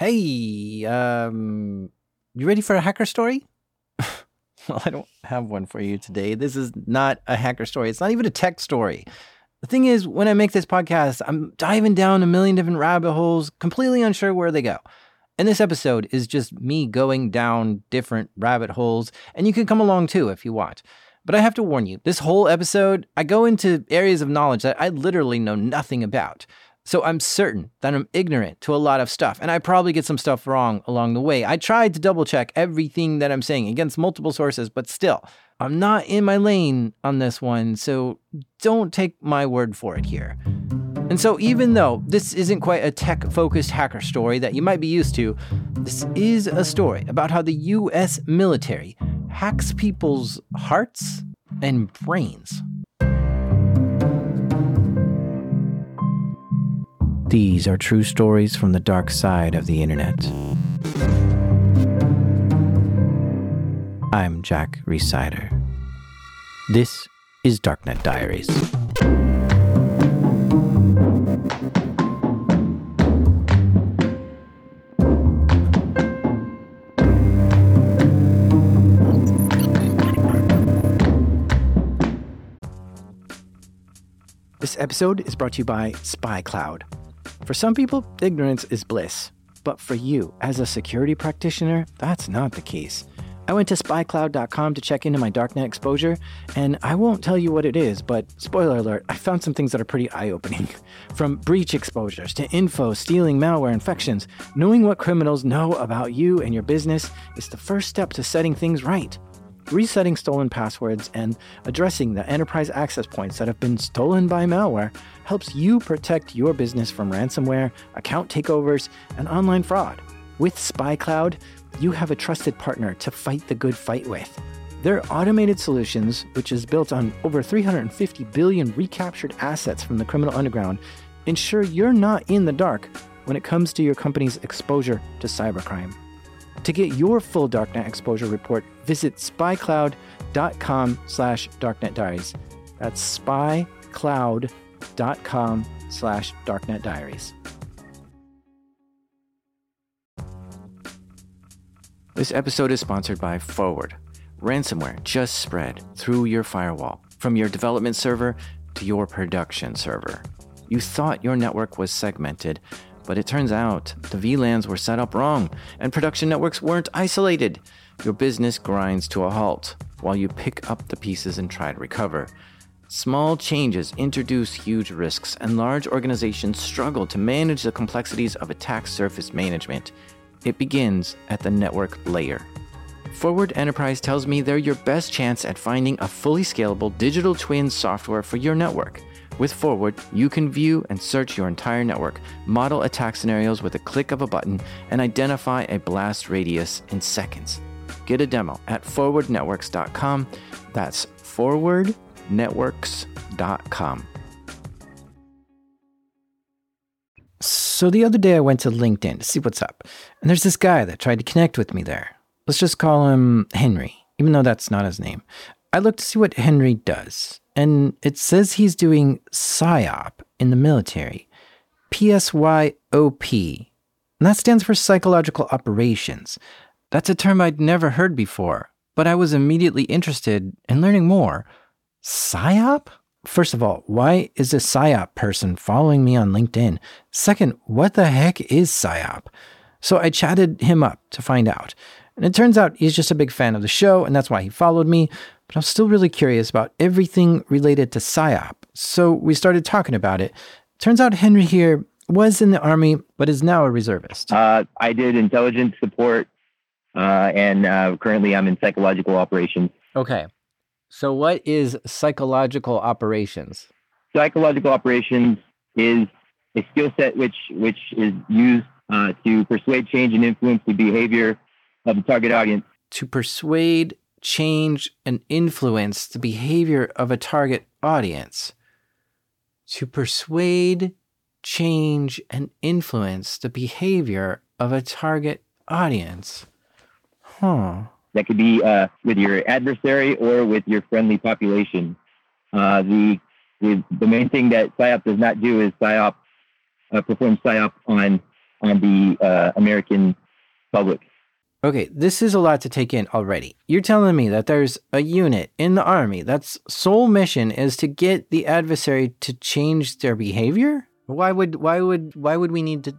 Hey, um, you ready for a hacker story? well, I don't have one for you today. This is not a hacker story. It's not even a tech story. The thing is, when I make this podcast, I'm diving down a million different rabbit holes, completely unsure where they go. And this episode is just me going down different rabbit holes, and you can come along too if you want. But I have to warn you, this whole episode, I go into areas of knowledge that I literally know nothing about. So I'm certain that I'm ignorant to a lot of stuff, and I probably get some stuff wrong along the way. I tried to double check everything that I'm saying against multiple sources, but still, I'm not in my lane on this one, so don't take my word for it here. And so, even though this isn't quite a tech focused hacker story that you might be used to, this is a story about how the US military hacks people's hearts and brains. These are true stories from the dark side of the internet. I'm Jack Rhysider. This is Darknet Diaries. This episode is brought to you by SpyCloud. For some people, ignorance is bliss. But for you, as a security practitioner, that's not the case. I went to spycloud.com to check into my darknet exposure, and I won't tell you what it is, but spoiler alert, I found some things that are pretty eye opening. From breach exposures to info, stealing, malware, infections, knowing what criminals know about you and your business is the first step to setting things right resetting stolen passwords, and addressing the enterprise access points that have been stolen by malware helps you protect your business from ransomware, account takeovers, and online fraud. With SpyCloud, you have a trusted partner to fight the good fight with. Their automated solutions, which is built on over 350 billion recaptured assets from the criminal underground, ensure you're not in the dark when it comes to your company's exposure to cybercrime. To get your full Darknet exposure report, visit spycloud.com slash darknetdiaries. That's spycloud.com slash darknetdiaries. This episode is sponsored by Forward. Ransomware just spread through your firewall, from your development server to your production server. You thought your network was segmented, but it turns out the VLANs were set up wrong and production networks weren't isolated. Your business grinds to a halt while you pick up the pieces and try to recover. Small changes introduce huge risks, and large organizations struggle to manage the complexities of attack surface management. It begins at the network layer. Forward Enterprise tells me they're your best chance at finding a fully scalable digital twin software for your network. With Forward, you can view and search your entire network, model attack scenarios with a click of a button, and identify a blast radius in seconds. Get a demo at forwardnetworks.com. That's forwardnetworks.com. So the other day I went to LinkedIn to see what's up, and there's this guy that tried to connect with me there. Let's just call him Henry, even though that's not his name. I looked to see what Henry does, and it says he's doing PSYOP in the military. PSYOP. And that stands for Psychological Operations. That's a term I'd never heard before, but I was immediately interested in learning more. PSYOP? First of all, why is a PSYOP person following me on LinkedIn? Second, what the heck is PSYOP? So I chatted him up to find out. And it turns out he's just a big fan of the show, and that's why he followed me but I'm still really curious about everything related to PSYOP. So we started talking about it. Turns out Henry here was in the Army, but is now a reservist. Uh, I did intelligence support, uh, and uh, currently I'm in psychological operations. Okay. So, what is psychological operations? Psychological operations is a skill set which which is used uh, to persuade, change, and influence the behavior of the target audience. To persuade, change and influence the behavior of a target audience, to persuade, change, and influence the behavior of a target audience. Huh. That could be uh, with your adversary or with your friendly population. Uh, the, the, the main thing that PSYOP does not do is PSYOP uh, perform PSYOP on on the uh, American public. Okay, this is a lot to take in already. You're telling me that there's a unit in the army that's sole mission is to get the adversary to change their behavior? Why would why would why would we need to,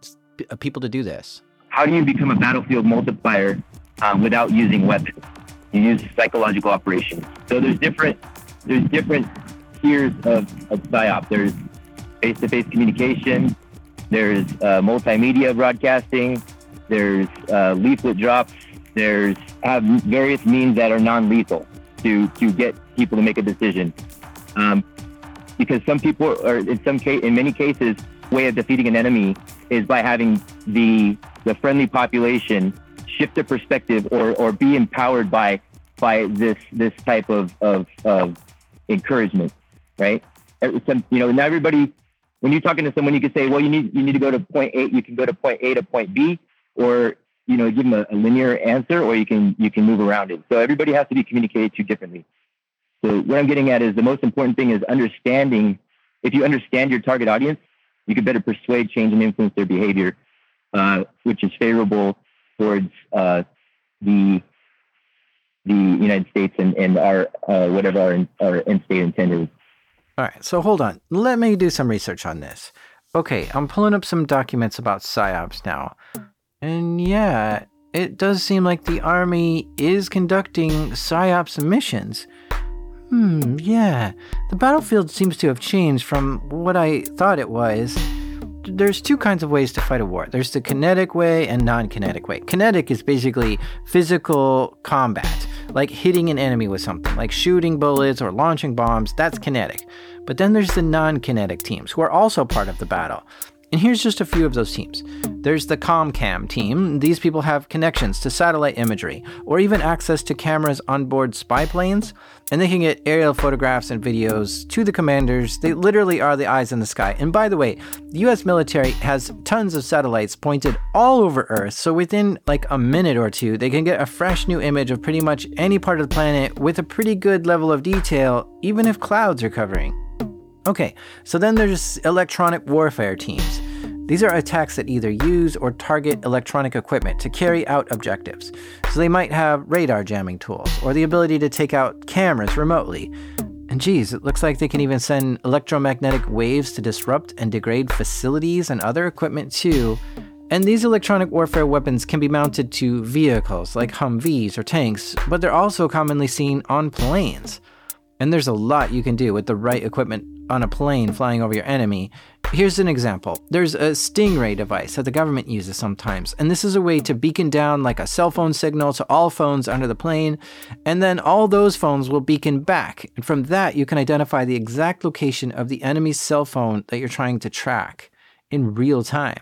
uh, people to do this? How do you become a battlefield multiplier um, without using weapons? You use psychological operations. So there's different there's different tiers of, of psyop. There's face-to-face communication. There's uh, multimedia broadcasting there's uh, leaflet drops, there's have various means that are non-lethal to to get people to make a decision. Um, because some people, or in some case, in many cases, way of defeating an enemy is by having the the friendly population shift their perspective or or be empowered by by this this type of of, of encouragement, right? Some, you know, not everybody. When you're talking to someone, you can say, "Well, you need you need to go to point A. You can go to point A to point B." or you know give them a, a, linear answer or you can you can move around it so everybody has to be communicated to differently so what i'm getting at is the most important thing is understanding if you understand your target audience you can better persuade change and influence their behavior uh, which is favorable towards uh, the the united states and, and our uh, whatever our, our end state intent is all right so hold on let me do some research on this okay i'm pulling up some documents about psyops now and yeah, it does seem like the army is conducting PSYOPs missions. Hmm, yeah. The battlefield seems to have changed from what I thought it was. There's two kinds of ways to fight a war there's the kinetic way and non kinetic way. Kinetic is basically physical combat, like hitting an enemy with something, like shooting bullets or launching bombs. That's kinetic. But then there's the non kinetic teams, who are also part of the battle. And here's just a few of those teams. There's the ComCam team. These people have connections to satellite imagery or even access to cameras on board spy planes, and they can get aerial photographs and videos to the commanders. They literally are the eyes in the sky. And by the way, the US military has tons of satellites pointed all over Earth, so within like a minute or two, they can get a fresh new image of pretty much any part of the planet with a pretty good level of detail, even if clouds are covering. Okay, so then there's electronic warfare teams. These are attacks that either use or target electronic equipment to carry out objectives. So they might have radar jamming tools or the ability to take out cameras remotely. And geez, it looks like they can even send electromagnetic waves to disrupt and degrade facilities and other equipment too. And these electronic warfare weapons can be mounted to vehicles like Humvees or tanks, but they're also commonly seen on planes. And there's a lot you can do with the right equipment on a plane flying over your enemy. Here's an example. There's a Stingray device that the government uses sometimes, and this is a way to beacon down like a cell phone signal to all phones under the plane, and then all those phones will beacon back. And from that, you can identify the exact location of the enemy's cell phone that you're trying to track in real time.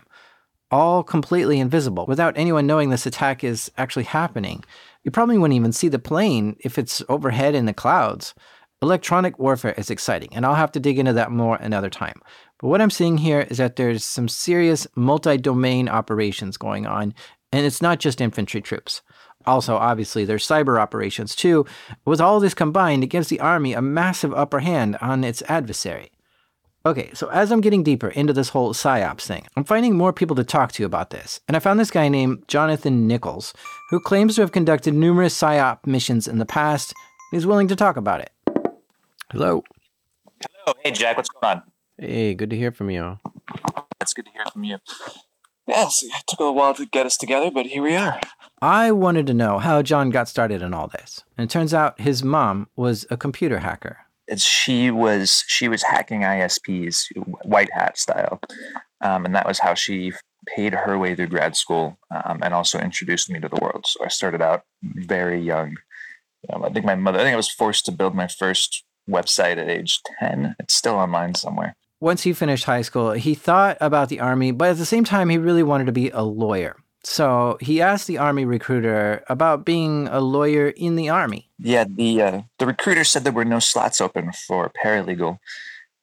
All completely invisible without anyone knowing this attack is actually happening. You probably wouldn't even see the plane if it's overhead in the clouds. Electronic warfare is exciting, and I'll have to dig into that more another time. But what I'm seeing here is that there's some serious multi domain operations going on, and it's not just infantry troops. Also, obviously, there's cyber operations too. With all this combined, it gives the army a massive upper hand on its adversary. Okay, so as I'm getting deeper into this whole PSYOPs thing, I'm finding more people to talk to about this. And I found this guy named Jonathan Nichols, who claims to have conducted numerous PSYOP missions in the past. He's willing to talk about it. Hello. Hello. Hey, Jack. What's going on? Hey, good to hear from you. That's good to hear from you. Yes, it took a while to get us together, but here we are. I wanted to know how Jon got started in all this. And it turns out his mom was a computer hacker. It's, she was she was hacking ISPs, white hat style, um, and that was how she paid her way through grad school um, and also introduced me to the world. So I started out very young. Um, I think my mother. I think I was forced to build my first website at age 10. It's still online somewhere. Once he finished high school, he thought about the Army, but at the same time, he really wanted to be a lawyer. So he asked the Army recruiter about being a lawyer in the Army. Yeah, the, uh, the recruiter said there were no slots open for paralegal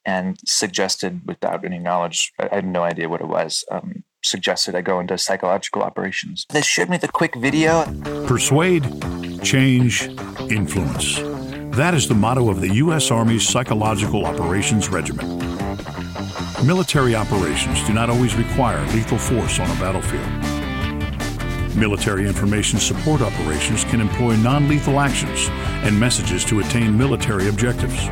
and suggested, without any knowledge, I had no idea what it was, um, suggested I go into psychological operations. They showed me the quick video. Persuade, change, influence. That is the motto of the U.S. Army's Psychological Operations Regiment. Military operations do not always require lethal force on a battlefield. Military information support operations can employ non lethal actions and messages to attain military objectives.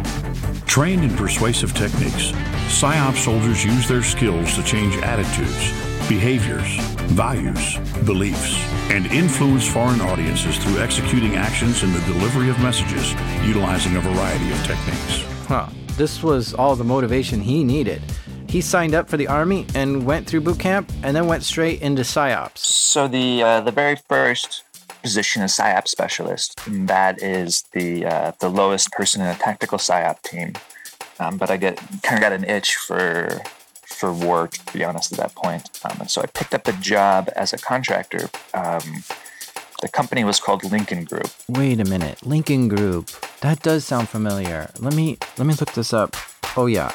Trained in persuasive techniques, PSYOP soldiers use their skills to change attitudes, behaviors, values, beliefs, and influence foreign audiences through executing actions in the delivery of messages utilizing a variety of techniques. Huh. This was all the motivation he needed. He signed up for the army and went through boot camp and then went straight into psyops. So the uh, the very first position is psyop specialist, and that is the uh, the lowest person in a tactical psyop team. Um, but I get kind of got an itch for for war, to be honest, at that point. Um, and so I picked up a job as a contractor. Um, the company was called Lincoln Group. Wait a minute, Lincoln Group. That does sound familiar. Let me let me look this up. Oh yeah,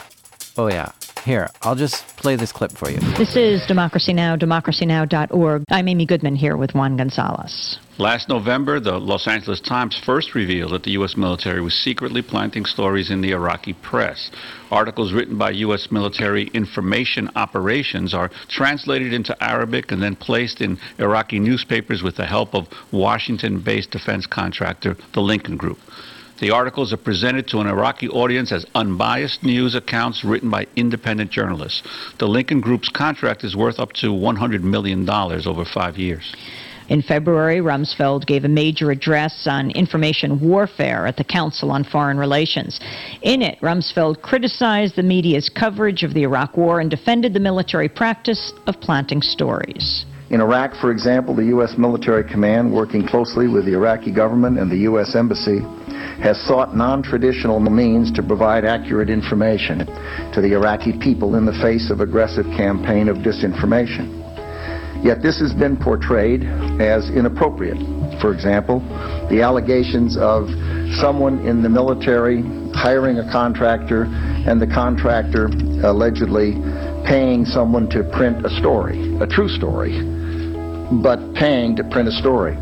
oh yeah. Here, I'll just play this clip for you. This is Democracy Now!, democracynow.org. I'm Amy Goodman here with Juan Gonzalez. Last November, the Los Angeles Times first revealed that the U.S. military was secretly planting stories in the Iraqi press. Articles written by U.S. military information operations are translated into Arabic and then placed in Iraqi newspapers with the help of Washington based defense contractor, the Lincoln Group. The articles are presented to an Iraqi audience as unbiased news accounts written by independent journalists. The Lincoln Group's contract is worth up to $100 million over five years. In February, Rumsfeld gave a major address on information warfare at the Council on Foreign Relations. In it, Rumsfeld criticized the media's coverage of the Iraq War and defended the military practice of planting stories. In Iraq, for example, the U.S. military command, working closely with the Iraqi government and the U.S. Embassy, has sought non-traditional means to provide accurate information to the Iraqi people in the face of aggressive campaign of disinformation. Yet this has been portrayed as inappropriate. For example, the allegations of someone in the military hiring a contractor and the contractor allegedly paying someone to print a story, a true story, but paying to print a story.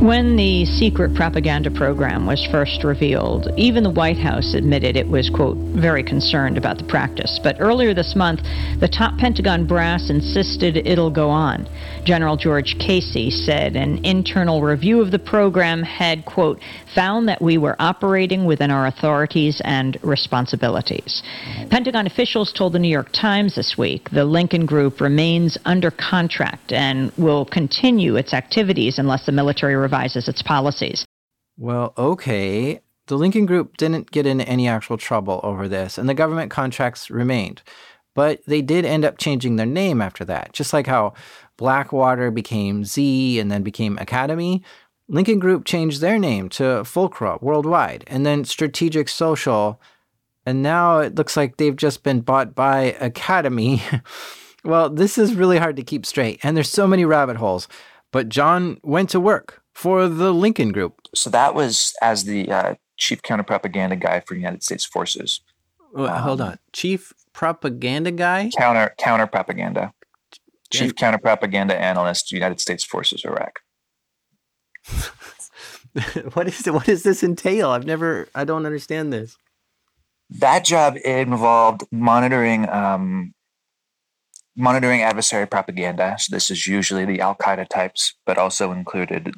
When the secret propaganda program was first revealed, even the White House admitted it was, quote, very concerned about the practice. But earlier this month, the top Pentagon brass insisted it'll go on. General George Casey said an internal review of the program had, quote, found that we were operating within our authorities and responsibilities. Pentagon officials told the New York Times this week the Lincoln Group remains under contract and will continue its activities unless the military revises its policies. Well, okay. The Lincoln Group didn't get into any actual trouble over this, and the government contracts remained. But they did end up changing their name after that, just like how Blackwater became Xe and then became Academi. Lincoln Group changed their name to Fulcra Worldwide and then Strategic Social. And now it looks like they've just been bought by Academi. well, this is really hard to keep straight, and there's so many rabbit holes. But Jon went to work for the Lincoln Group. So that was as the uh, chief counter propaganda guy for United States forces. Wait, um, hold on, chief propaganda guy. Counter counter propaganda. Chief counter propaganda analyst, United States Forces Iraq. what is it? What does this entail? I've never. I don't understand this. That job involved monitoring um, monitoring adversary propaganda. So this is usually the Al Qaeda types, but also included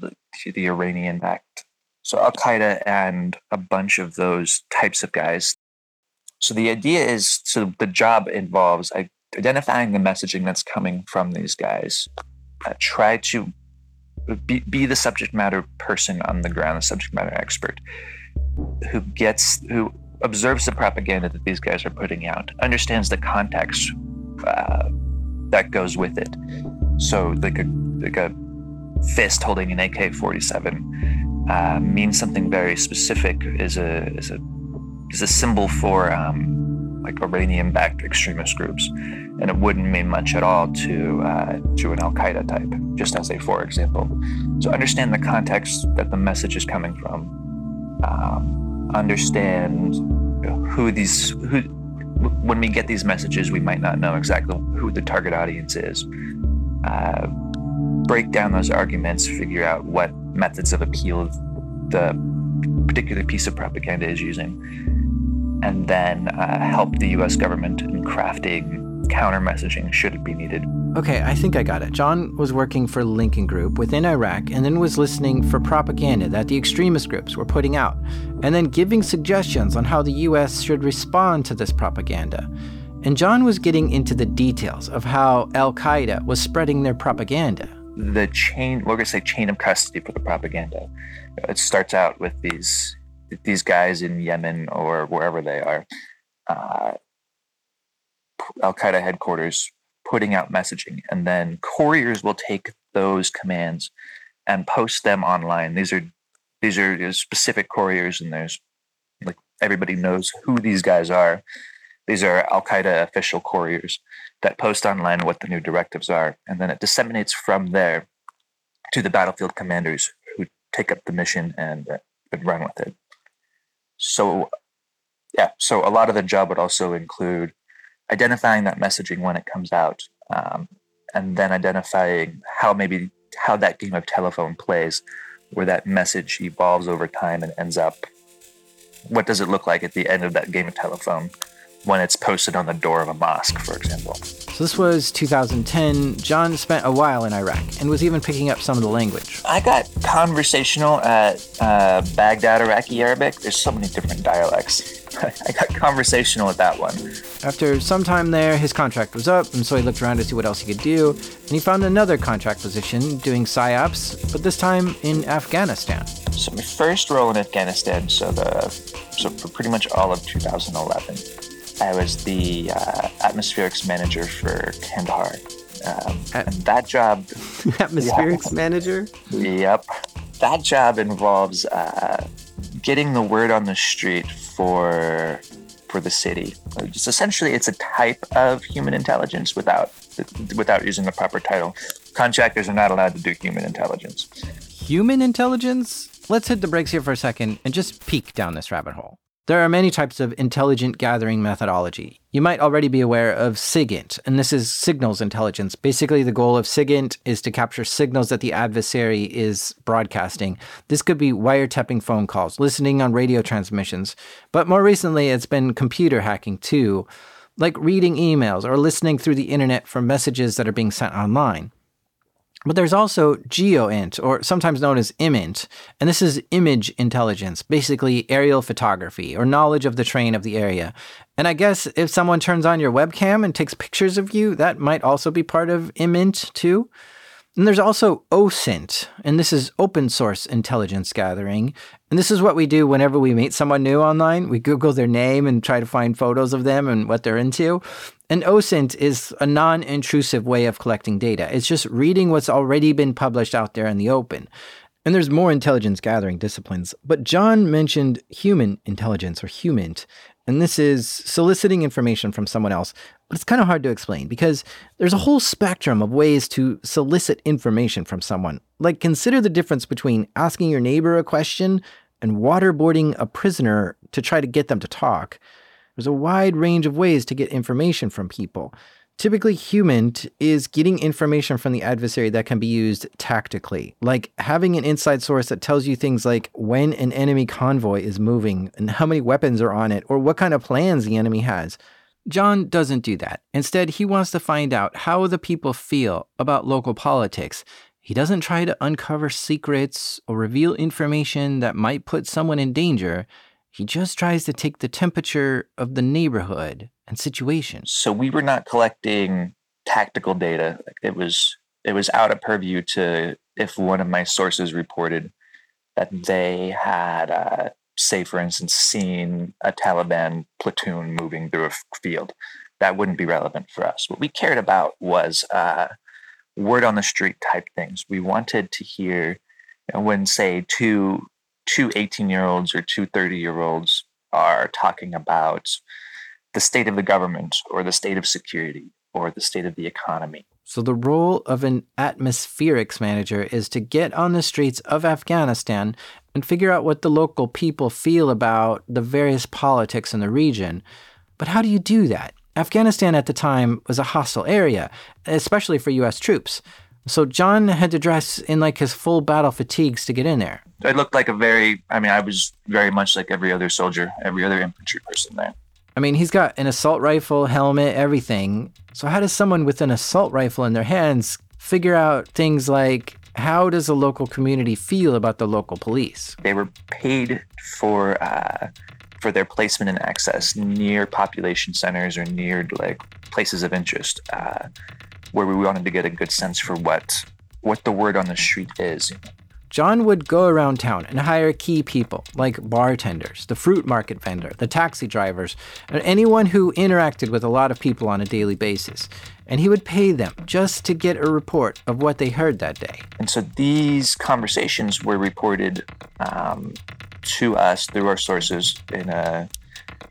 the Iranian backed. So Al Qaeda and a bunch of those types of guys. So the idea is so the job involves identifying the messaging that's coming from these guys. Uh, try to be, be the subject matter person on the ground, the subject matter expert who gets who observes the propaganda that these guys are putting out, understands the context uh, that goes with it. So, like a like a fist holding an AK-47 uh, means something very specific. is a is a is a symbol for um, like Iranian-backed extremist groups, and it wouldn't mean much at all to uh, to an Al Qaeda type. Just as a for example, so understand the context that the message is coming from. Um, understand who these who when we get these messages, we might not know exactly who the target audience is. Uh, break down those arguments, figure out what methods of appeal the particular piece of propaganda is using, and then uh, help the US government in crafting counter messaging should it be needed. Okay, I think I got it. Jon was working for Lincoln Group within Iraq and then was listening for propaganda that the extremist groups were putting out, and then giving suggestions on how the US should respond to this propaganda. And Jon was getting into the details of how Al Qaeda was spreading their propaganda. The chain, we're going to say chain of custody for the propaganda. It starts out with these these guys in Yemen or wherever they are, uh, Al Qaeda headquarters putting out messaging, and then couriers will take those commands and post them online. These are these are specific couriers, and there's like everybody knows who these guys are. These are Al Qaeda official couriers that post online what the new directives are, and then it disseminates from there to the battlefield commanders who take up the mission and, uh, and run with it. So, yeah, so a lot of the job would also include identifying that messaging when it comes out, um, and then identifying how maybe how that game of telephone plays, where that message evolves over time and ends up. What does it look like at the end of that game of telephone when it's posted on the door of a mosque, for example? So this was 2010. Jon spent a while in Iraq and was even picking up some of the language. I got conversational at uh, Baghdad Iraqi Arabic. There's so many different dialects. I got conversational at that one. After some time there, his contract was up, and so he looked around to see what else he could do, and he found another contract position doing psyops, but this time in Afghanistan. So my first role in Afghanistan, so the so for pretty much all of 2011, I was the uh, atmospherics manager for Kandahar. Um, At- and that job, atmospherics yeah. manager. Yep, that job involves uh, getting the word on the street for for the city. Just essentially, it's a type of human intelligence without without using the proper title. Contractors are not allowed to do human intelligence. Human intelligence? Let's hit the brakes here for a second and just peek down this rabbit hole. There are many types of intelligent gathering methodology. You might already be aware of SIGINT, and this is signals intelligence. Basically, the goal of SIGINT is to capture signals that the adversary is broadcasting. This could be wiretapping phone calls, listening on radio transmissions, but more recently, it's been computer hacking too, like reading emails or listening through the internet for messages that are being sent online. But there's also GeoInt, or sometimes known as IMINT, and this is image intelligence, basically aerial photography or knowledge of the terrain of the area. And I guess if someone turns on your webcam and takes pictures of you, that might also be part of IMINT too. And there's also OSINT, and this is open source intelligence gathering. And this is what we do whenever we meet someone new online. We Google their name and try to find photos of them and what they're into. And OSINT is a non intrusive way of collecting data. It's just reading what's already been published out there in the open. And there's more intelligence gathering disciplines, but Jon mentioned human intelligence or HUMINT, and this is soliciting information from someone else but it's kind of hard to explain because there's a whole spectrum of ways to solicit information from someone. Like, consider the difference between asking your neighbor a question and waterboarding a prisoner to try to get them to talk. There's a wide range of ways to get information from people. Typically, HUMINT is getting information from the adversary that can be used tactically, like having an inside source that tells you things like when an enemy convoy is moving and how many weapons are on it, or what kind of plans the enemy has. Jon doesn't do that. Instead, he wants to find out how the people feel about local politics. He doesn't try to uncover secrets or reveal information that might put someone in danger. He just tries to take the temperature of the neighborhood and situation. So we were not collecting tactical data. It was it was out of purview to if one of my sources reported that they had uh, say, for instance, seen a Taliban platoon moving through a field. That wouldn't be relevant for us. What we cared about was uh, word on the street type things. We wanted to hear when, say, two two 18 year olds or two 30 year olds are talking about the state of the government or the state of security or the state of the economy. So, the role of an atmospherics manager is to get on the streets of Afghanistan and figure out what the local people feel about the various politics in the region. But how do you do that? Afghanistan at the time was a hostile area, especially for US troops. So Jon had to dress in like his full battle fatigues to get in there. I looked like a very, I mean, I was very much like every other soldier, every other infantry person there. I mean, he's got an assault rifle, helmet, everything. So, how does someone with an assault rifle in their hands figure out things like how does the local community feel about the local police? They were paid for uh, for their placement and access near population centers or near like places of interest, uh, where we wanted to get a good sense for what what the word on the street is. Jon would go around town and hire key people like bartenders, the fruit market vendor, the taxi drivers, and anyone who interacted with a lot of people on a daily basis. And he would pay them just to get a report of what they heard that day. And so these conversations were reported um, to us through our sources in a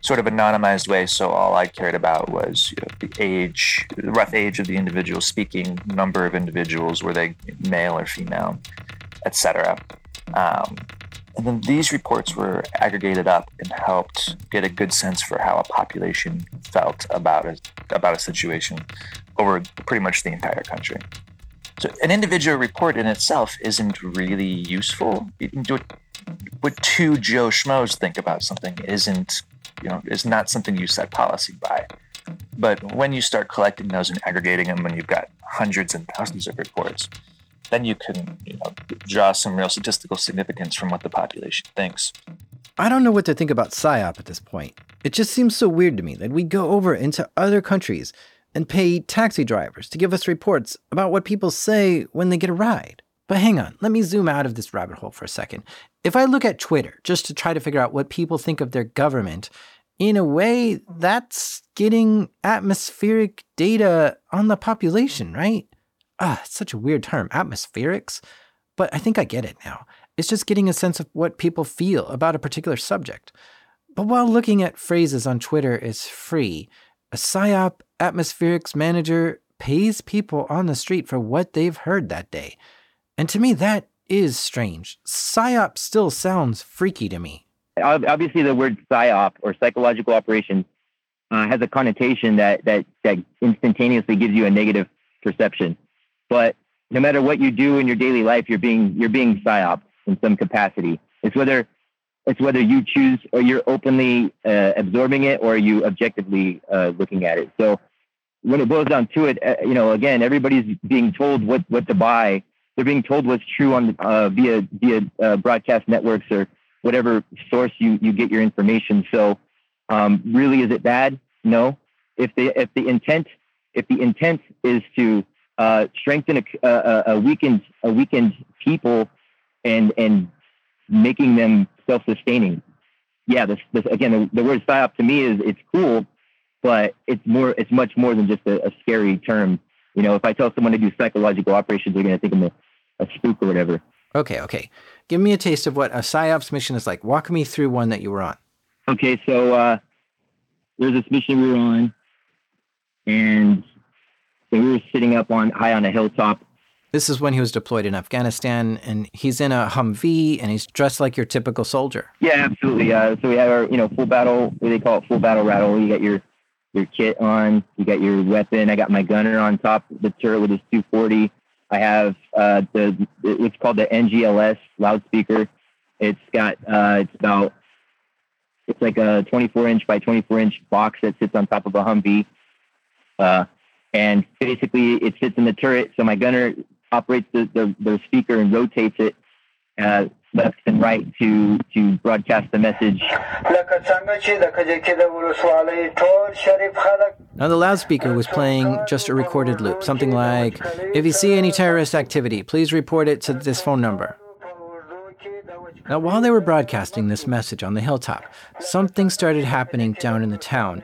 sort of anonymized way. So all I cared about was you know, the age, the rough age of the individual speaking, number of individuals, were they male or female, etc. Um, and then these reports were aggregated up and helped get a good sense for how a population felt about a, about a situation over pretty much the entire country. So an individual report in itself isn't really useful. What two Joe Schmoes think about something isn't you know, is not something you set policy by. But when you start collecting those and aggregating them, when you've got hundreds and thousands of reports, then you can you know, draw some real statistical significance from what the population thinks. I don't know what to think about PSYOP at this point. It just seems so weird to me that we go over into other countries and pay taxi drivers to give us reports about what people say when they get a ride. But hang on, let me zoom out of this rabbit hole for a second. If I look at Twitter just to try to figure out what people think of their government, in a way, that's getting atmospheric data on the population, right? Ah, it's such a weird term, atmospherics. But I think I get it now. It's just getting a sense of what people feel about a particular subject. But while looking at phrases on Twitter is free, a PSYOP atmospherics manager pays people on the street for what they've heard that day. And to me, that is strange. PSYOP still sounds freaky to me. Obviously, the word PSYOP or psychological operation uh, has a connotation that, that, that instantaneously gives you a negative perception. But no matter what you do in your daily life, you're being, you're being PSYOP in some capacity. It's whether, it's whether you choose or you're openly uh, absorbing it or you objectively uh, looking at it. So when it boils down to it, uh, you know, again, everybody's being told what, what to buy they're being told what's true on uh, via via uh, broadcast networks or whatever source you you get your information. So, um, really, is it bad? No. If the if the intent if the intent is to uh, strengthen a, a, a, weakened a weakened people and and making them self sustaining, yeah. This, this again, the, the word psyop to me is it's cool, but it's more it's much more than just a, a scary term you know, if I tell someone to do psychological operations, they're going to think I'm a, a spook or whatever. Okay, okay. Give me a taste of what a PSYOPS mission is like. Walk me through one that you were on. Okay, so uh, there's this mission we were on, and so we were sitting up on high on a hilltop. This is when he was deployed in Afghanistan, and he's in a Humvee, and he's dressed like your typical soldier. Yeah, absolutely. Uh, so we have our, you know, full battle. What they call it, full battle rattle. You got your your kit on. You got your weapon. I got my gunner on top of the turret with his 240. I have uh, the it's called the NGLS loudspeaker. It's got uh, it's about it's like a 24 inch by 24 inch box that sits on top of a Humvee, uh, and basically it sits in the turret. So my gunner operates the, the, the speaker and rotates it uh, left and right to to broadcast the message. Now the loudspeaker was playing just a recorded loop, something like, "If you see any terrorist activity, please report it to this phone number." Now, while they were broadcasting this message on the hilltop, something started happening down in the town.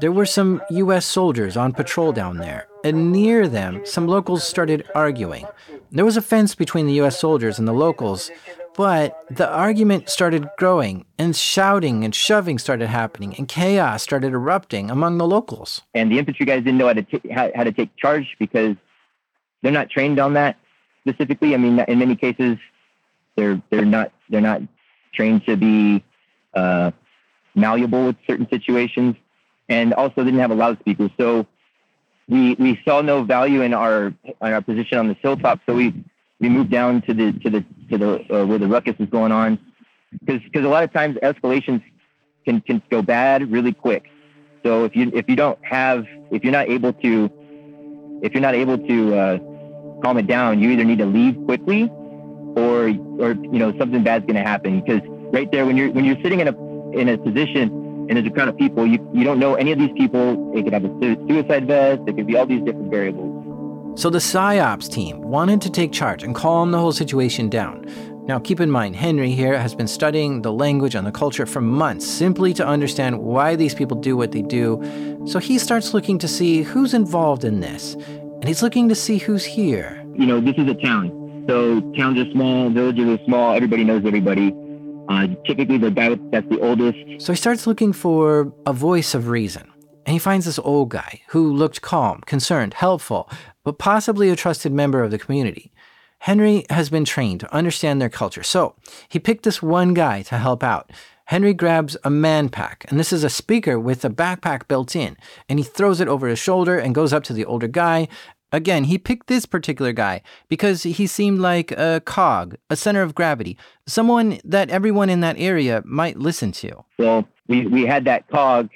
There were some U.S. soldiers on patrol down there, and near them, some locals started arguing. There was a fence between the U.S. soldiers and the locals, but the argument started growing, and shouting and shoving started happening, and chaos started erupting among the locals. And the infantry guys didn't know how to, t- how, to take charge because they're not trained on that specifically. I mean, in many cases, they're they're not they're not trained to be uh, malleable with certain situations, and also didn't have a loudspeaker. So we we saw no value in our in our position on the hilltop. So we we moved down to the to the to the uh, where the ruckus is going on because because a lot of times escalations can can go bad really quick. So if you if you don't have if you're not able to if you're not able to uh, calm it down, you either need to leave quickly or or you know something bad's going to happen because right there when you're when you're sitting in a in a position and there's a crowd of people, you, you don't know any of these people. It could have a suicide vest. There could be all these different variables. So the PSYOPs team wanted to take charge and calm the whole situation down. Now, keep in mind, Henry here has been studying the language and the culture for months simply to understand why these people do what they do. So he starts looking to see who's involved in this. And he's looking to see who's here. You know, this is a town. So towns are small, villages are small, everybody knows everybody. Uh, typically, the guy that's the oldest. So he starts looking for a voice of reason. And he finds this old guy who looked calm, concerned, helpful, but possibly a trusted member of the community. Henry has been trained to understand their culture, so he picked this one guy to help out. Henry grabs a man pack, and this is a speaker with a backpack built in, and he throws it over his shoulder and goes up to the older guy Again, he picked this particular guy because he seemed like a cog, a center of gravity, someone that everyone in that area might listen to. Well, we, we had that cog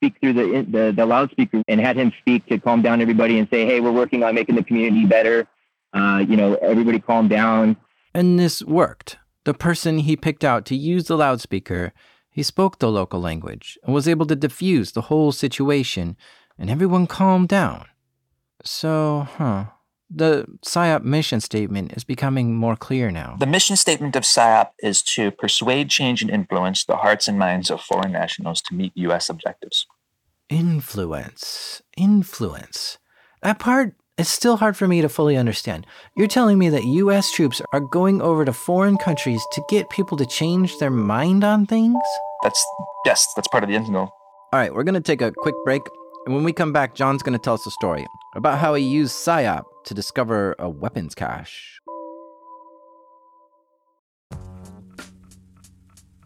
speak through the, the, the loudspeaker and had him speak to calm down everybody and say, hey, we're working on making the community better. Uh, you know, everybody calm down. And this worked. The person he picked out to use the loudspeaker, he spoke the local language and was able to diffuse the whole situation, and everyone calmed down. So, huh. The PSYOP mission statement is becoming more clear now. The mission statement of PSYOP is to persuade, change, and influence the hearts and minds of foreign nationals to meet U.S. objectives. Influence. Influence. That part is still hard for me to fully understand. You're telling me that U.S. troops are going over to foreign countries to get people to change their mind on things? That's, yes, that's part of the goal. All right, we're going to take a quick break. And when we come back, Jon's going to tell us a story about how he used PSYOP to discover a weapons cache.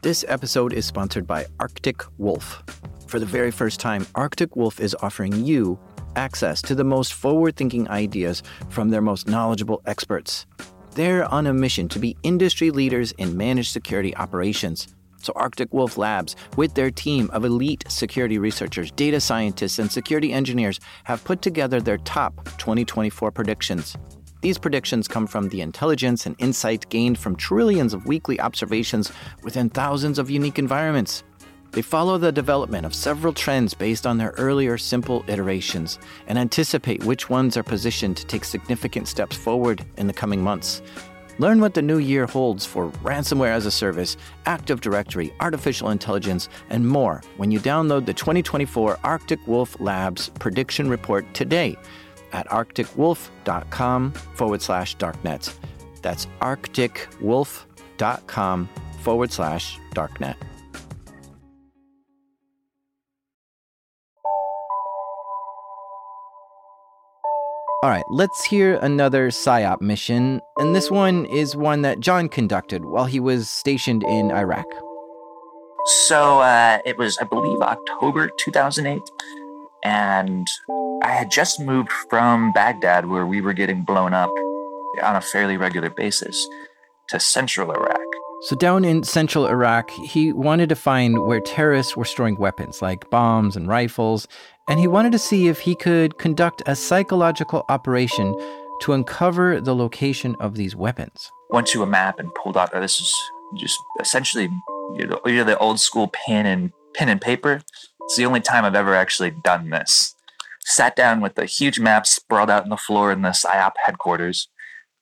This episode is sponsored by Arctic Wolf. For the very first time, Arctic Wolf is offering you access to the most forward thinking ideas from their most knowledgeable experts. They're on a mission to be industry leaders in managed security operations so, Arctic Wolf Labs, with their team of elite security researchers, data scientists, and security engineers, have put together their top 2024 predictions. These predictions come from the intelligence and insight gained from trillions of weekly observations within thousands of unique environments. They follow the development of several trends based on their earlier simple iterations and anticipate which ones are positioned to take significant steps forward in the coming months. Learn what the new year holds for ransomware as a service, Active Directory, artificial intelligence, and more when you download the 2024 Arctic Wolf Labs prediction report today at arcticwolf.com forward slash darknet. That's arcticwolf.com forward slash darknet. All right, let's hear another PSYOP mission, and this one is one that Jon conducted while he was stationed in Iraq. So uh, it was, I believe, October 2008, and I had just moved from Baghdad, where we were getting blown up on a fairly regular basis, to central Iraq. So, down in central Iraq, he wanted to find where terrorists were storing weapons like bombs and rifles, and he wanted to see if he could conduct a psychological operation to uncover the location of these weapons. Went to a map and pulled out. Oh, this is just essentially you know, you know the old school pen and pen and paper. It's the only time I've ever actually done this. Sat down with a huge map sprawled out on the floor in the PSYOP headquarters,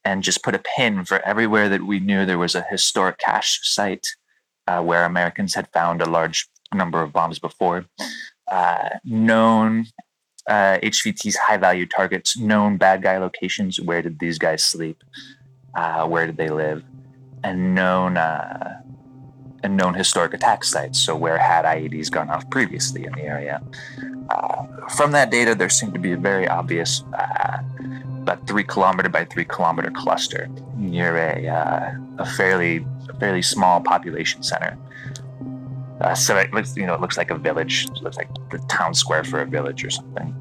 and just put a pin for everywhere that we knew there was a historic cache site uh, where Americans had found a large number of bombs before uh, known uh, HVT's high value targets, known bad guy locations. Where did these guys sleep? Uh, where did they live? And known uh, and known historic attack sites. So where had IEDs gone off previously in the area? Uh, from that data, there seemed to be a very obvious, about three kilometer by three kilometer cluster near a uh, a fairly a fairly small population center. Uh, so it looks, you know, it looks like a village. It looks like the town square for a village or something.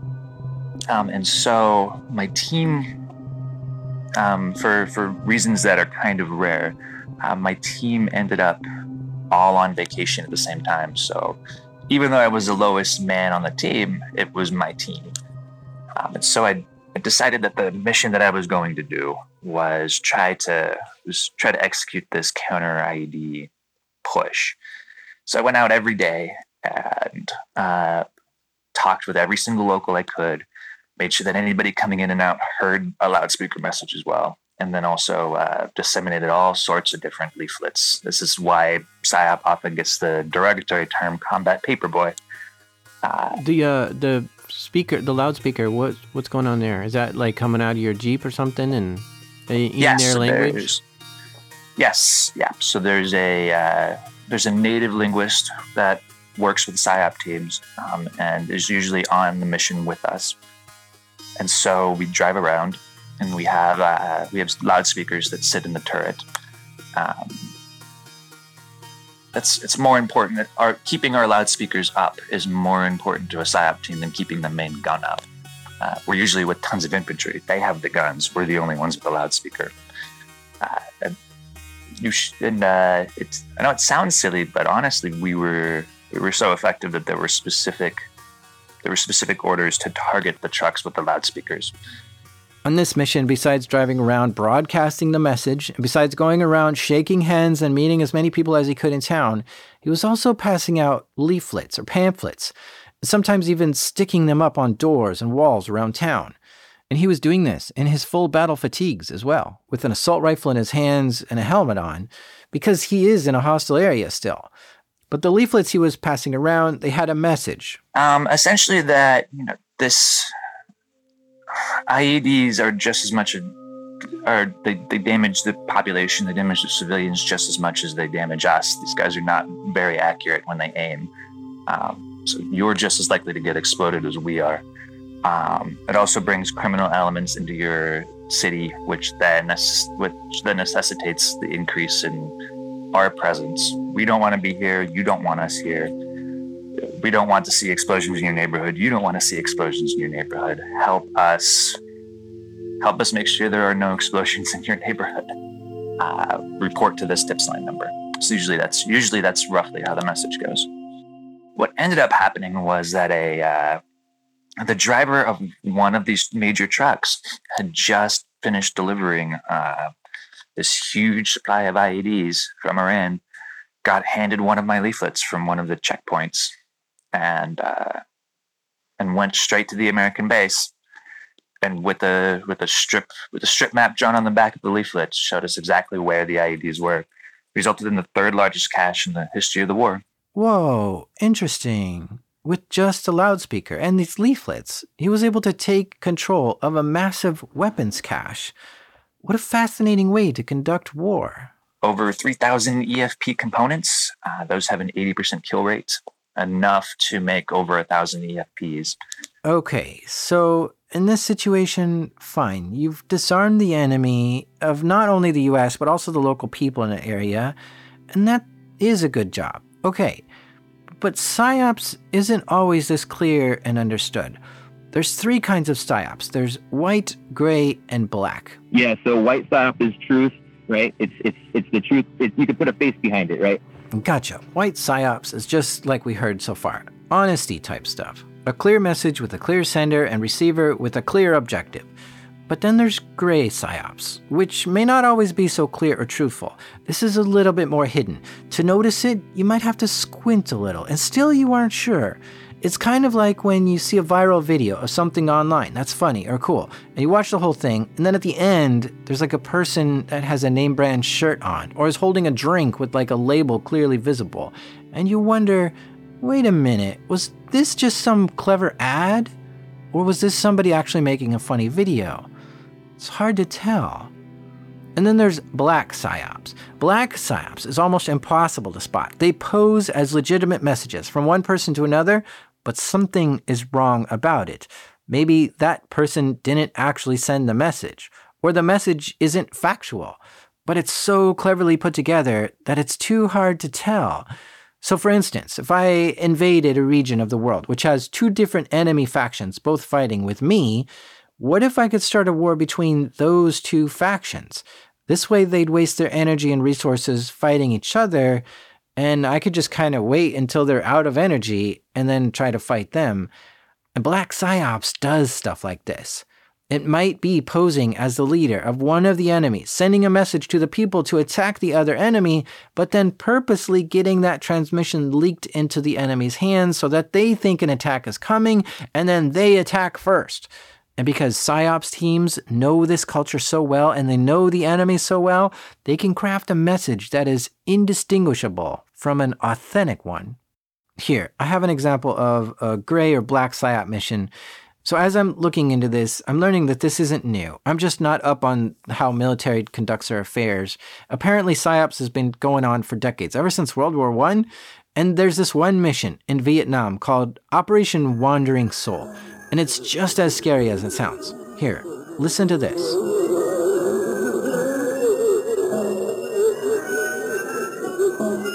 Um, and so my team, um, for for reasons that are kind of rare, uh, my team ended up all on vacation at the same time. So even though I was the lowest man on the team, it was my team. Um, and so I, I decided that the mission that I was going to do was try to was try to execute this counter IED push. So I went out every day and uh, talked with every single local I could, made sure that anybody coming in and out heard a loudspeaker message as well, and then also uh, disseminated all sorts of different leaflets. This is why PSYOP often gets the derogatory term "combat paperboy." Uh, the uh, the speaker, the loudspeaker, what what's going on there? Is that like coming out of your Jeep or something and in yes, their language? Yes, yeah. So there's a uh, there's a native linguist that works with PSYOP teams um, and is usually on the mission with us. And so we drive around and we have uh, we have loudspeakers that sit in the turret. Um, that's it's more important that our keeping our loudspeakers up is more important to a PSYOP team than keeping the main gun up. Uh, we're usually with tons of infantry. They have the guns. We're the only ones with the loudspeaker. Uh, and you sh- and uh, it's I know it sounds silly, but honestly, we were we were so effective that there were specific there were specific orders to target the trucks with the loudspeakers. On this mission, besides driving around broadcasting the message, and besides going around shaking hands and meeting as many people as he could in town, he was also passing out leaflets or pamphlets, sometimes even sticking them up on doors and walls around town. And he was doing this in his full battle fatigues as well, with an assault rifle in his hands and a helmet on, because he is in a hostile area still. But the leaflets he was passing around, they had a message. Um, essentially, that you know this IEDs are just as much, or they, they damage the population, they damage the civilians just as much as they damage us. These guys are not very accurate when they aim. Um, so you're just as likely to get exploded as we are. Um, it also brings criminal elements into your city, which then which then necessitates the increase in our presence. We don't want to be here. You don't want us here we don't want to see explosions in your neighborhood. You don't want to see explosions in your neighborhood. Help us. Help us make sure there are no explosions in your neighborhood. Uh, report to this tips line number. So usually that's usually that's roughly how the message goes. What ended up happening was that a uh, the driver of one of these major trucks had just finished delivering uh, this huge supply of IEDs from Iran. Got handed one of my leaflets from one of the checkpoints and uh, and went straight to the American base. And with the with a strip with a strip map drawn on the back of the leaflet, showed us exactly where the IEDs were. Resulted in the third largest cache in the history of the war. Whoa, interesting. With just a loudspeaker and these leaflets, he was able to take control of a massive weapons cache. What a fascinating way to conduct war. Over 3,000 EFP components. Uh, those have an 80% kill rate enough to make over a thousand EFPs. Okay, so in this situation, fine. You've disarmed the enemy of not only the US, but also the local people in the area, and that is a good job. Okay, but PSYOPs isn't always this clear and understood. There's three kinds of PSYOPs there's white, gray, and black. Yeah, so white PSYOP is truth, right? It's, it's, it's the truth. It, you can put a face behind it, right? Gotcha. White psyops is just like we heard so far honesty type stuff. A clear message with a clear sender and receiver with a clear objective. But then there's gray psyops, which may not always be so clear or truthful. This is a little bit more hidden. To notice it, you might have to squint a little, and still you aren't sure. It's kind of like when you see a viral video of something online that's funny or cool, and you watch the whole thing, and then at the end, there's like a person that has a name brand shirt on, or is holding a drink with like a label clearly visible, and you wonder, wait a minute, was this just some clever ad? Or was this somebody actually making a funny video? It's hard to tell. And then there's black psyops. Black psyops is almost impossible to spot. They pose as legitimate messages from one person to another, but something is wrong about it. Maybe that person didn't actually send the message, or the message isn't factual, but it's so cleverly put together that it's too hard to tell. So, for instance, if I invaded a region of the world which has two different enemy factions both fighting with me, what if I could start a war between those two factions? This way, they'd waste their energy and resources fighting each other, and I could just kind of wait until they're out of energy and then try to fight them. And Black Psyops does stuff like this. It might be posing as the leader of one of the enemies, sending a message to the people to attack the other enemy, but then purposely getting that transmission leaked into the enemy's hands so that they think an attack is coming and then they attack first. And because PSYOPs teams know this culture so well and they know the enemy so well, they can craft a message that is indistinguishable from an authentic one. Here, I have an example of a gray or black PSYOP mission so, as I'm looking into this, I'm learning that this isn't new. I'm just not up on how military conducts their affairs. Apparently, PSYOPs has been going on for decades, ever since World War I. And there's this one mission in Vietnam called Operation Wandering Soul. And it's just as scary as it sounds. Here, listen to this.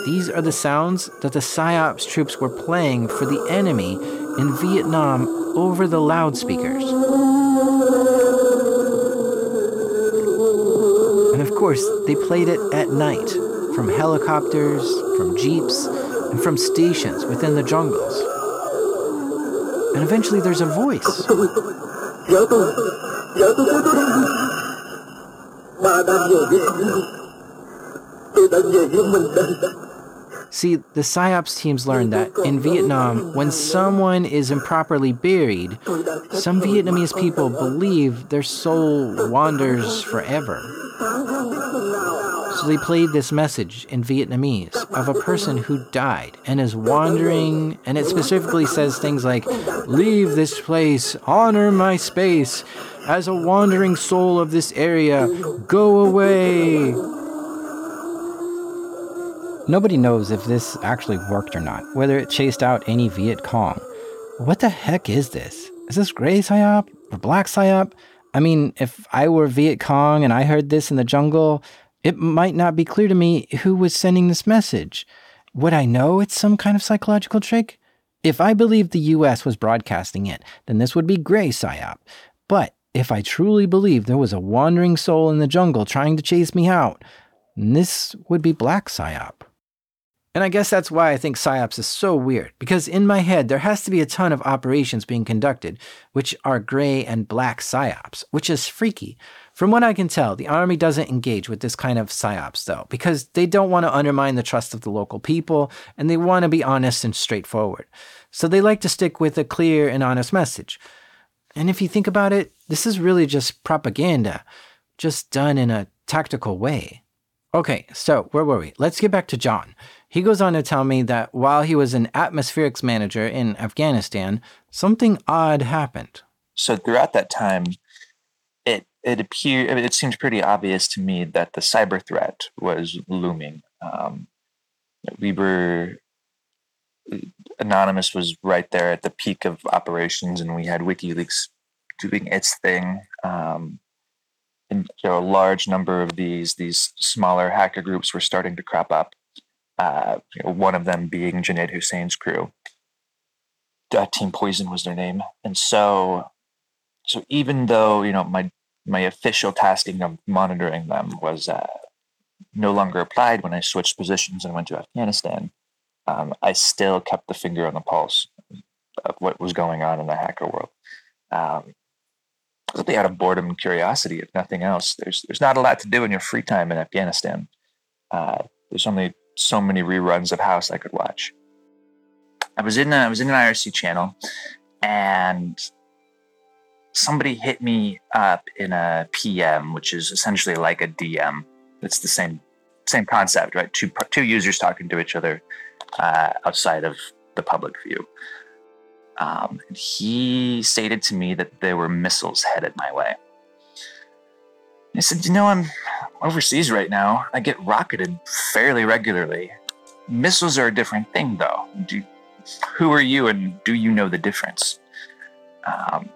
These are the sounds that the PSYOPs troops were playing for the enemy in Vietnam over the loudspeakers. And of course, they played it at night from helicopters, from jeeps, and from stations within the jungles. And eventually there's a voice. See, the PSYOPs teams learned that in Vietnam, when someone is improperly buried, some Vietnamese people believe their soul wanders forever. So they played this message in Vietnamese of a person who died and is wandering, and it specifically says things like, Leave this place, honor my space. As a wandering soul of this area, go away. Nobody knows if this actually worked or not, whether it chased out any Viet Cong. What the heck is this? Is this gray psyop or black psyop? I mean, if I were Viet Cong and I heard this in the jungle, it might not be clear to me who was sending this message. Would I know it's some kind of psychological trick? If I believed the US was broadcasting it, then this would be gray psyop. But if I truly believed there was a wandering soul in the jungle trying to chase me out, this would be black psyop. And I guess that's why I think PSYOPs is so weird, because in my head, there has to be a ton of operations being conducted, which are gray and black PSYOPs, which is freaky. From what I can tell, the Army doesn't engage with this kind of PSYOPs, though, because they don't want to undermine the trust of the local people, and they want to be honest and straightforward. So they like to stick with a clear and honest message. And if you think about it, this is really just propaganda, just done in a tactical way. Okay, so where were we? Let's get back to Jon. He goes on to tell me that while he was an atmospherics manager in Afghanistan, something odd happened. So throughout that time, it appeared it seemed pretty obvious to me that the cyber threat was looming. Um, we were Anonymous was right there at the peak of operations, and we had WikiLeaks doing its thing. Um, and a large number of these these smaller hacker groups were starting to crop up uh, you know, one of them being Junaid Hussain's crew. Uh, Team Poison was their name, and so, so even though you know my my official tasking of monitoring them was uh, no longer applied when I switched positions and went to Afghanistan, um, I still kept the finger on the pulse of what was going on in the hacker world. Um, simply out of boredom and curiosity, if nothing else. There's there's not a lot to do in your free time in Afghanistan. Uh, there's only so many reruns of House I could watch. I was in a, I was in an IRC channel, and somebody hit me up in a PM, which is essentially like a DM. It's the same same concept, right? Two two users talking to each other uh, outside of the public view. Um, he stated to me that there were missiles headed my way. I said, You know, I'm overseas right now. I get rocketed fairly regularly. Missiles are a different thing, though. Do, who are you and do you know the difference? Um,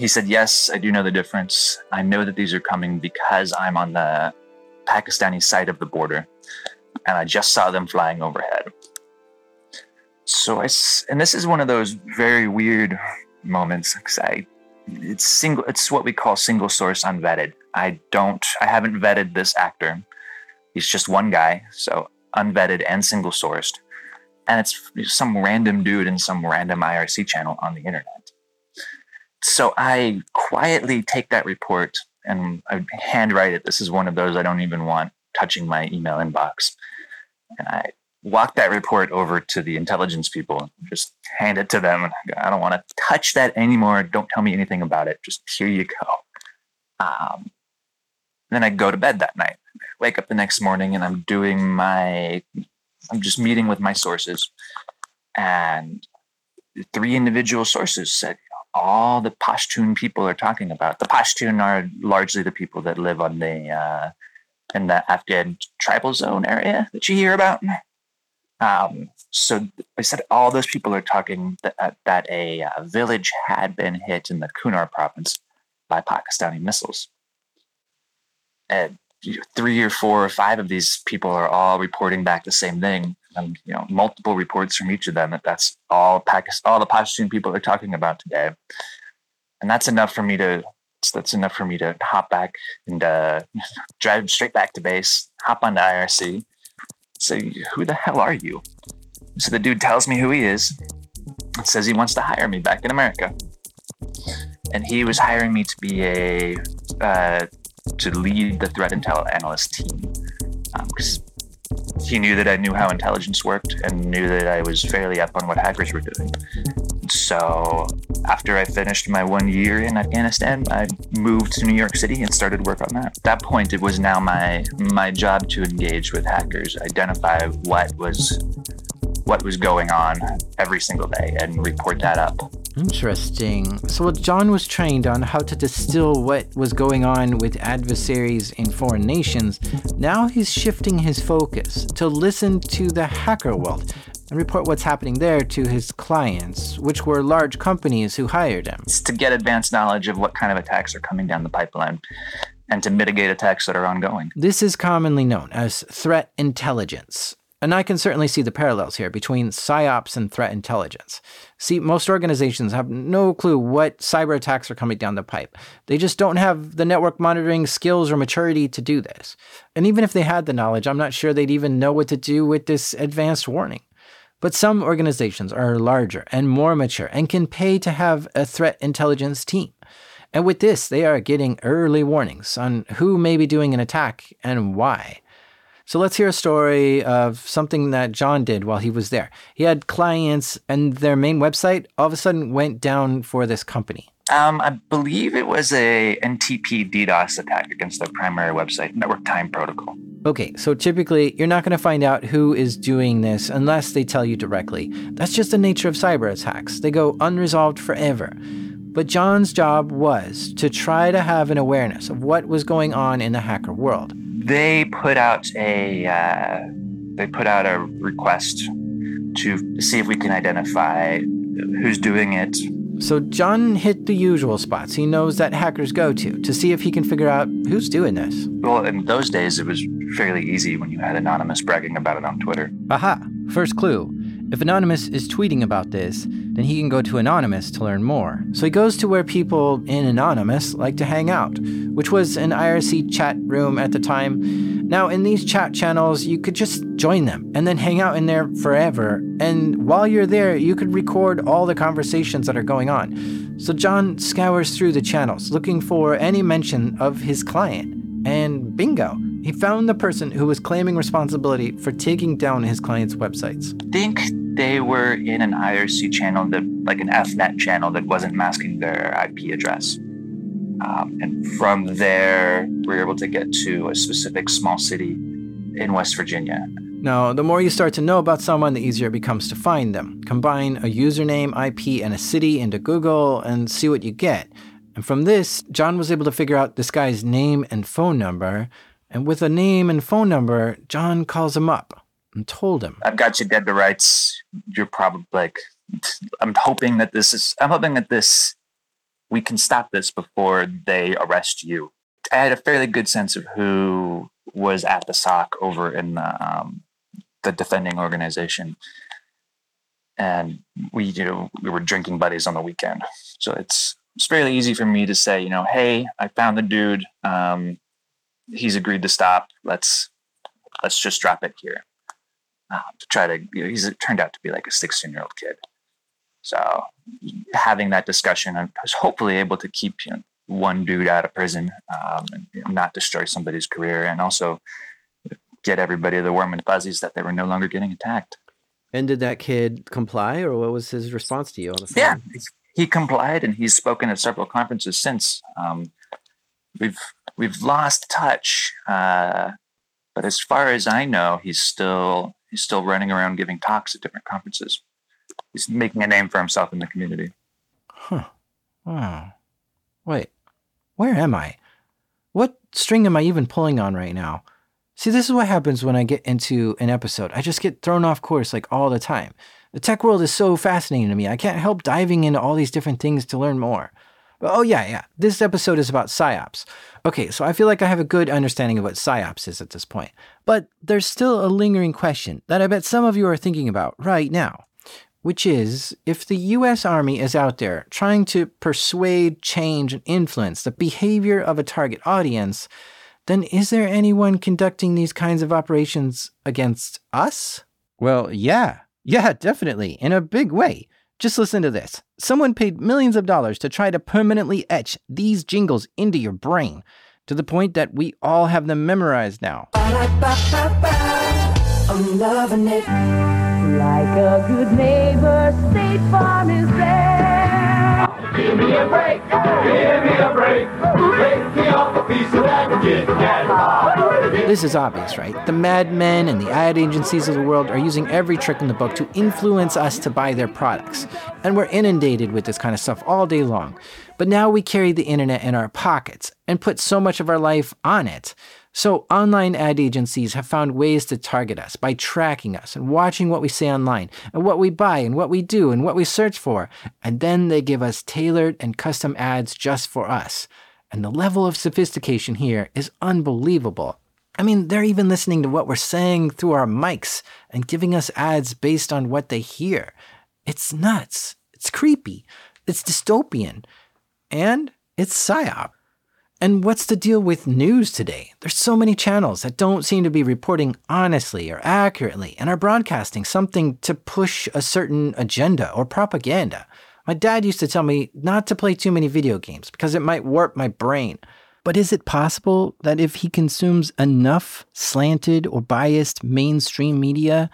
he said, Yes, I do know the difference. I know that these are coming because I'm on the Pakistani side of the border and I just saw them flying overhead. So I, and this is one of those very weird moments because I, it's single, it's what we call single source unvetted. I don't, I haven't vetted this actor. He's just one guy. So unvetted and single sourced, and it's some random dude in some random IRC channel on the internet. So I quietly take that report and I handwrite it. This is one of those I don't even want touching my email inbox. And I walk that report over to the intelligence people just hand it to them. I, I don't want to touch that anymore. Don't tell me anything about it. Just here you go. Um, then I go to bed that night. Wake up the next morning and I'm doing my, I'm just meeting with my sources. And three individual sources said, all the Pashtun people are talking about. The Pashtun are largely the people that live on the uh, in the Afghan tribal zone area that you hear about. Um, so I said all those people are talking that, that a uh, village had been hit in the Kunar province by Pakistani missiles. And three or four or five of these people are all reporting back the same thing. And you know, multiple reports from each of them that that's all Pakistan, all the Pakistan people are talking about today. And that's enough for me to that's enough for me to hop back and uh, drive straight back to base, hop onto IRC, say, "Who the hell are you?" So the dude tells me who he is, and says he wants to hire me back in America, and he was hiring me to be a uh, to lead the threat intel analyst team um, he knew that I knew how intelligence worked and knew that I was fairly up on what hackers were doing. So after I finished my one year in Afghanistan, I moved to New York City and started work on that. At that point, it was now my my job to engage with hackers, identify what was what was going on every single day, and report that up. Interesting. So what Jon was trained on how to distill what was going on with adversaries in foreign nations. Now he's shifting his focus to listen to the hacker world and report what's happening there to his clients, which were large companies who hired him. It's to get advanced knowledge of what kind of attacks are coming down the pipeline and to mitigate attacks that are ongoing. This is commonly known as threat intelligence. And I can certainly see the parallels here between psyops and threat intelligence. See, most organizations have no clue what cyber attacks are coming down the pipe. They just don't have the network monitoring skills or maturity to do this. And even if they had the knowledge, I'm not sure they'd even know what to do with this advanced warning. But some organizations are larger and more mature and can pay to have a threat intelligence team. And with this, they are getting early warnings on who may be doing an attack and why. So let's hear a story of something that Jon did while he was there. He had clients, and their main website all of a sudden went down for this company. Um, I believe it was a NTP DDoS attack against their primary website, Network Time Protocol. Okay, so typically you're not going to find out who is doing this unless they tell you directly. That's just the nature of cyber attacks. They go unresolved forever. But Jon's job was to try to have an awareness of what was going on in the hacker world they put out a uh, they put out a request to see if we can identify who's doing it. So Jon hit the usual spots he knows that hackers go to to see if he can figure out who's doing this. Well, in those days, it was fairly easy when you had Anonymous bragging about it on Twitter. Aha! First clue. If Anonymous is tweeting about this, then he can go to Anonymous to learn more. So he goes to where people in Anonymous like to hang out, which was an IRC chat room at the time. Now, in these chat channels, you could just join them and then hang out in there forever. And while you're there, you could record all the conversations that are going on. So Jon scours through the channels looking for any mention of his client. And bingo, he found the person who was claiming responsibility for taking down his client's websites. Think they were in an IRC channel that, like an EFnet channel that wasn't masking their IP address. Um, and from there, we were able to get to a specific small city in West Virginia. Now, the more you start to know about someone, the easier it becomes to find them. Combine a username, IP, and a city into Google and see what you get. And from this, Jon was able to figure out this guy's name and phone number. And with a name and phone number, Jon calls him up and told him, I've got you dead to rights. You're probably like, I'm hoping that this is, I'm hoping that this, we can stop this before they arrest you. I had a fairly good sense of who was at the SOC over in the, um, the defending organization. And we, you know, we were drinking buddies on the weekend. So it's, it's fairly easy for me to say, you know, hey, I found the dude. Um, he's agreed to stop. Let's let's just drop it here. Uh, to try to, you know, he's turned out to be like a 16 year old kid. So having that discussion, I was hopefully able to keep you know, one dude out of prison um, and you know, not destroy somebody's career, and also get everybody the warm and fuzzies that they were no longer getting attacked. And did that kid comply, or what was his response to you on the phone? Yeah, he complied, and he's spoken at several conferences since. Um, we've we've lost touch, uh, but as far as I know, he's still he's still running around giving talks at different conferences. He's making a name for himself in the community. Huh. Wow. Wait, where am I? What string am I even pulling on right now? See, this is what happens when I get into an episode. I just get thrown off course like all the time. The tech world is so fascinating to me. I can't help diving into all these different things to learn more. Oh, yeah, yeah. This episode is about PSYOPs. Okay, so I feel like I have a good understanding of what PSYOPs is at this point. But there's still a lingering question that I bet some of you are thinking about right now, which is if the US Army is out there trying to persuade, change, and influence the behavior of a target audience, then is there anyone conducting these kinds of operations against us? Well, yeah. Yeah, definitely. In a big way. Just listen to this. Someone paid millions of dollars to try to permanently etch these jingles into your brain to the point that we all have them memorized now. I'm loving it. Like a good neighbor, State Farm is there. Give me a break, give me a break. Take me off a piece of that Kit Kat. This is obvious, right? The madmen and the ad agencies of the world are using every trick in the book to influence us to buy their products. And we're inundated with this kind of stuff all day long. But now we carry the internet in our pockets and put so much of our life on it. So, online ad agencies have found ways to target us by tracking us and watching what we say online and what we buy and what we do and what we search for. And then they give us tailored and custom ads just for us. And the level of sophistication here is unbelievable. I mean, they're even listening to what we're saying through our mics and giving us ads based on what they hear. It's nuts. It's creepy. It's dystopian. And it's PSYOP. And what's the deal with news today? There's so many channels that don't seem to be reporting honestly or accurately and are broadcasting something to push a certain agenda or propaganda. My dad used to tell me not to play too many video games because it might warp my brain. But is it possible that if he consumes enough slanted or biased mainstream media,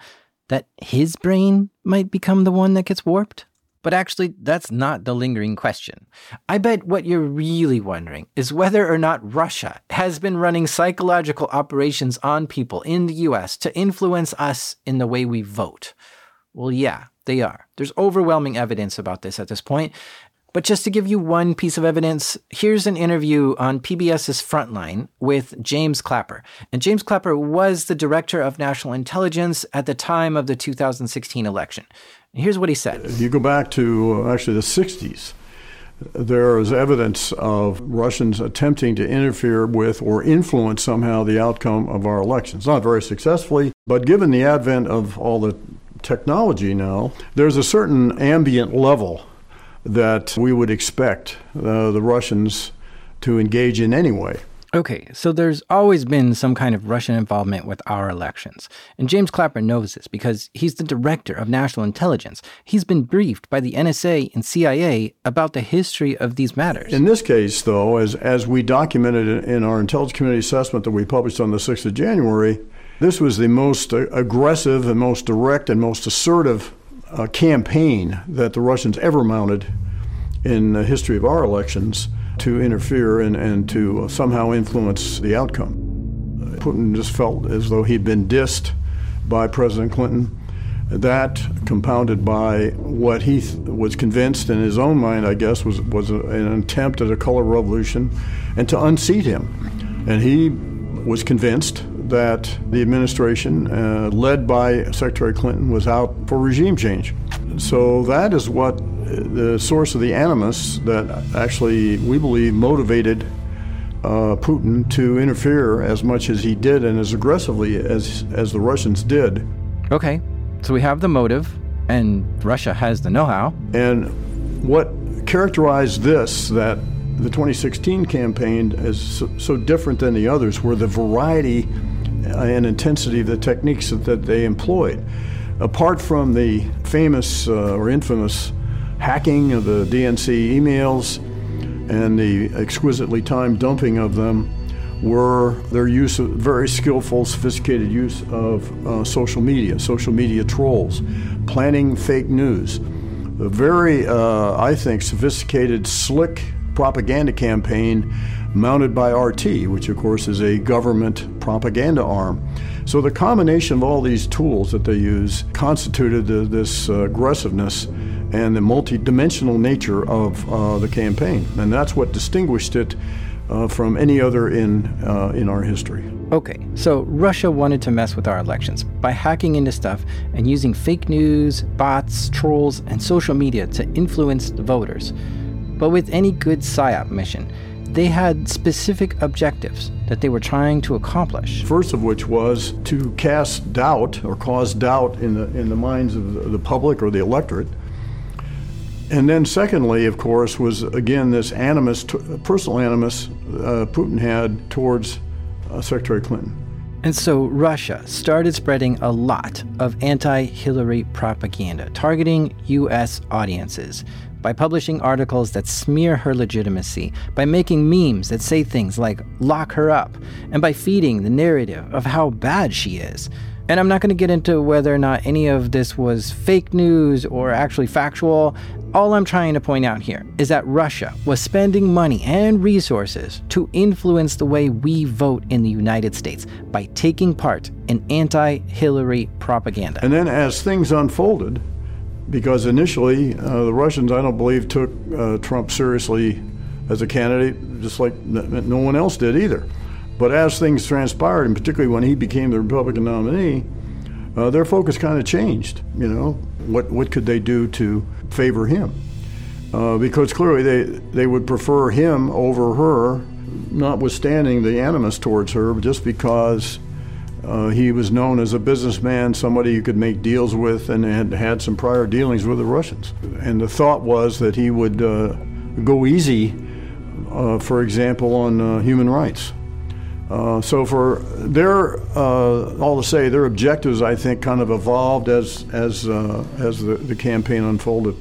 that his brain might become the one that gets warped? But actually, that's not the lingering question. I bet what you're really wondering is whether or not Russia has been running psychological operations on people in the US to influence us in the way we vote. Well, yeah, they are. There's overwhelming evidence about this at this point. But just to give you one piece of evidence, here's an interview on PBS's Frontline with James Clapper. And James Clapper was the director of national intelligence at the time of the 2016 election. Here's what he said. You go back to uh, actually the 60s, there is evidence of Russians attempting to interfere with or influence somehow the outcome of our elections. Not very successfully, but given the advent of all the technology now, there's a certain ambient level that we would expect uh, the Russians to engage in anyway. Okay, so there's always been some kind of Russian involvement with our elections. And James Clapper knows this because he's the director of national intelligence. He's been briefed by the NSA and CIA about the history of these matters. In this case, though, as, as we documented in our intelligence community assessment that we published on the 6th of January, this was the most aggressive and most direct and most assertive uh, campaign that the Russians ever mounted in the history of our elections to interfere and, and to somehow influence the outcome. Putin just felt as though he'd been dissed by President Clinton. That, compounded by what he was convinced in his own mind, I guess, was, was an attempt at a color revolution and to unseat him. And he was convinced that the administration, uh, led by Secretary Clinton, was out for regime change. So that is what the source of the animus that actually we believe motivated uh, Putin to interfere as much as he did and as aggressively as as the Russians did. Okay, so we have the motive, and Russia has the know-how. And what characterized this that the 2016 campaign is so, so different than the others were the variety and intensity of the techniques that, that they employed. Apart from the famous uh, or infamous hacking of the DNC emails and the exquisitely timed dumping of them, were their use of very skillful, sophisticated use of uh, social media, social media trolls, planning fake news. A very, uh, I think, sophisticated, slick propaganda campaign mounted by RT, which of course is a government propaganda arm. So the combination of all these tools that they use constituted the, this uh, aggressiveness and the multidimensional nature of uh, the campaign, and that's what distinguished it uh, from any other in, uh, in our history. Okay, so Russia wanted to mess with our elections by hacking into stuff and using fake news, bots, trolls, and social media to influence the voters. But with any good PSYOP mission, they had specific objectives that they were trying to accomplish. First of which was to cast doubt or cause doubt in the, in the minds of the public or the electorate and then, secondly, of course, was again this animus, personal animus uh, Putin had towards uh, Secretary Clinton. And so Russia started spreading a lot of anti Hillary propaganda, targeting U.S. audiences by publishing articles that smear her legitimacy, by making memes that say things like lock her up, and by feeding the narrative of how bad she is. And I'm not going to get into whether or not any of this was fake news or actually factual. All I'm trying to point out here is that Russia was spending money and resources to influence the way we vote in the United States by taking part in anti Hillary propaganda. And then as things unfolded, because initially uh, the Russians, I don't believe, took uh, Trump seriously as a candidate, just like no one else did either. But as things transpired, and particularly when he became the Republican nominee, uh, their focus kind of changed. You know, what what could they do to favor him? Uh, because clearly they they would prefer him over her, notwithstanding the animus towards her, just because uh, he was known as a businessman, somebody you could make deals with, and had had some prior dealings with the Russians. And the thought was that he would uh, go easy, uh, for example, on uh, human rights. Uh, so for their uh, all to say their objectives I think kind of evolved as as as the, the campaign unfolded.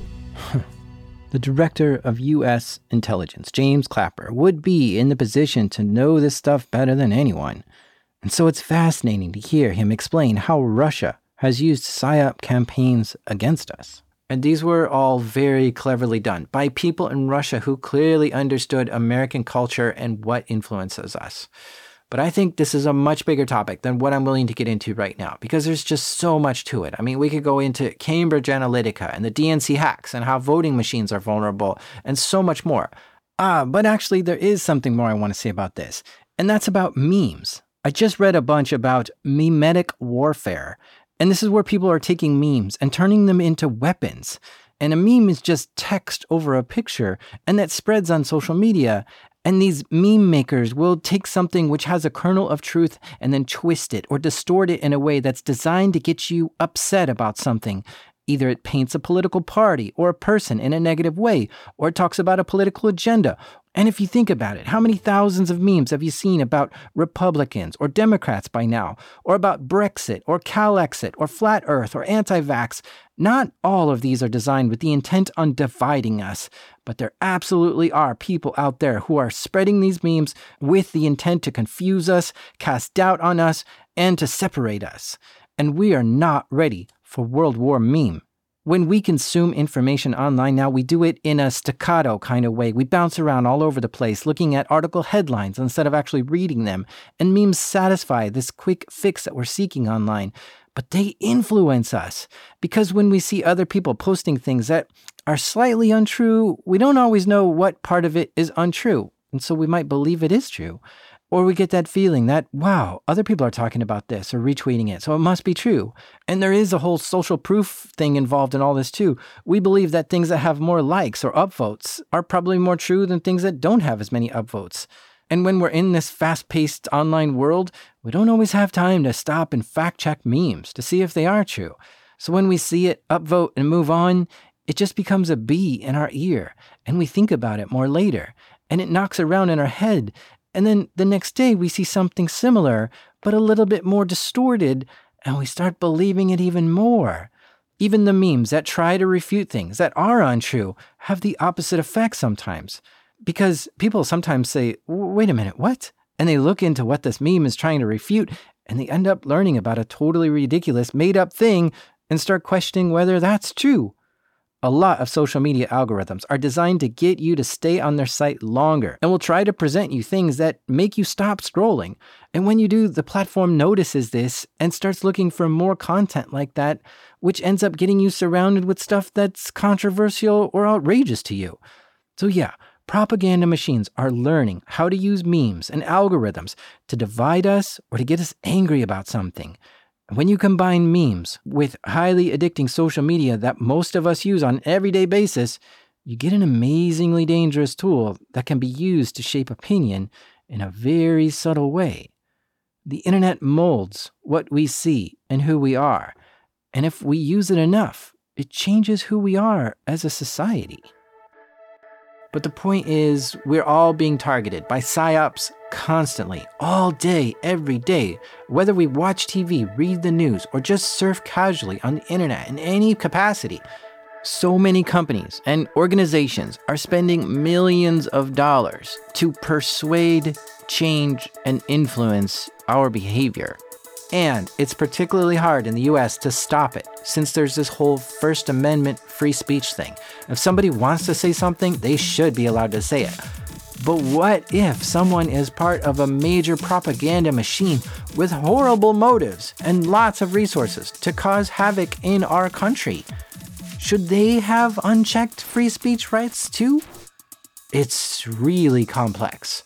the director of U.S. intelligence, James Clapper, would be in the position to know this stuff better than anyone, and so it's fascinating to hear him explain how Russia has used psyop campaigns against us. And these were all very cleverly done by people in Russia who clearly understood American culture and what influences us. But I think this is a much bigger topic than what I'm willing to get into right now because there's just so much to it. I mean, we could go into Cambridge Analytica and the DNC hacks and how voting machines are vulnerable and so much more. Ah, but actually, there is something more I want to say about this, and that's about memes. I just read a bunch about memetic warfare, and this is where people are taking memes and turning them into weapons. And a meme is just text over a picture, and that spreads on social media. And these meme makers will take something which has a kernel of truth and then twist it or distort it in a way that's designed to get you upset about something. Either it paints a political party or a person in a negative way, or it talks about a political agenda, and if you think about it, how many thousands of memes have you seen about Republicans or Democrats by now, or about Brexit or Calexit or Flat Earth or anti vax? Not all of these are designed with the intent on dividing us, but there absolutely are people out there who are spreading these memes with the intent to confuse us, cast doubt on us, and to separate us. And we are not ready for World War meme. When we consume information online now, we do it in a staccato kind of way. We bounce around all over the place looking at article headlines instead of actually reading them. And memes satisfy this quick fix that we're seeking online. But they influence us because when we see other people posting things that are slightly untrue, we don't always know what part of it is untrue. And so we might believe it is true. Or we get that feeling that, wow, other people are talking about this or retweeting it, so it must be true. And there is a whole social proof thing involved in all this too. We believe that things that have more likes or upvotes are probably more true than things that don't have as many upvotes. And when we're in this fast paced online world, we don't always have time to stop and fact check memes to see if they are true. So when we see it, upvote, and move on, it just becomes a bee in our ear, and we think about it more later. And it knocks around in our head and then the next day we see something similar, but a little bit more distorted, and we start believing it even more. Even the memes that try to refute things that are untrue have the opposite effect sometimes. Because people sometimes say, wait a minute, what? And they look into what this meme is trying to refute, and they end up learning about a totally ridiculous, made up thing and start questioning whether that's true. A lot of social media algorithms are designed to get you to stay on their site longer and will try to present you things that make you stop scrolling. And when you do, the platform notices this and starts looking for more content like that, which ends up getting you surrounded with stuff that's controversial or outrageous to you. So, yeah, propaganda machines are learning how to use memes and algorithms to divide us or to get us angry about something. When you combine memes with highly addicting social media that most of us use on everyday basis, you get an amazingly dangerous tool that can be used to shape opinion in a very subtle way. The internet molds what we see and who we are, and if we use it enough, it changes who we are as a society. But the point is, we're all being targeted by psyops constantly, all day, every day. Whether we watch TV, read the news, or just surf casually on the internet in any capacity, so many companies and organizations are spending millions of dollars to persuade, change, and influence our behavior. And it's particularly hard in the US to stop it, since there's this whole First Amendment free speech thing. If somebody wants to say something, they should be allowed to say it. But what if someone is part of a major propaganda machine with horrible motives and lots of resources to cause havoc in our country? Should they have unchecked free speech rights too? It's really complex.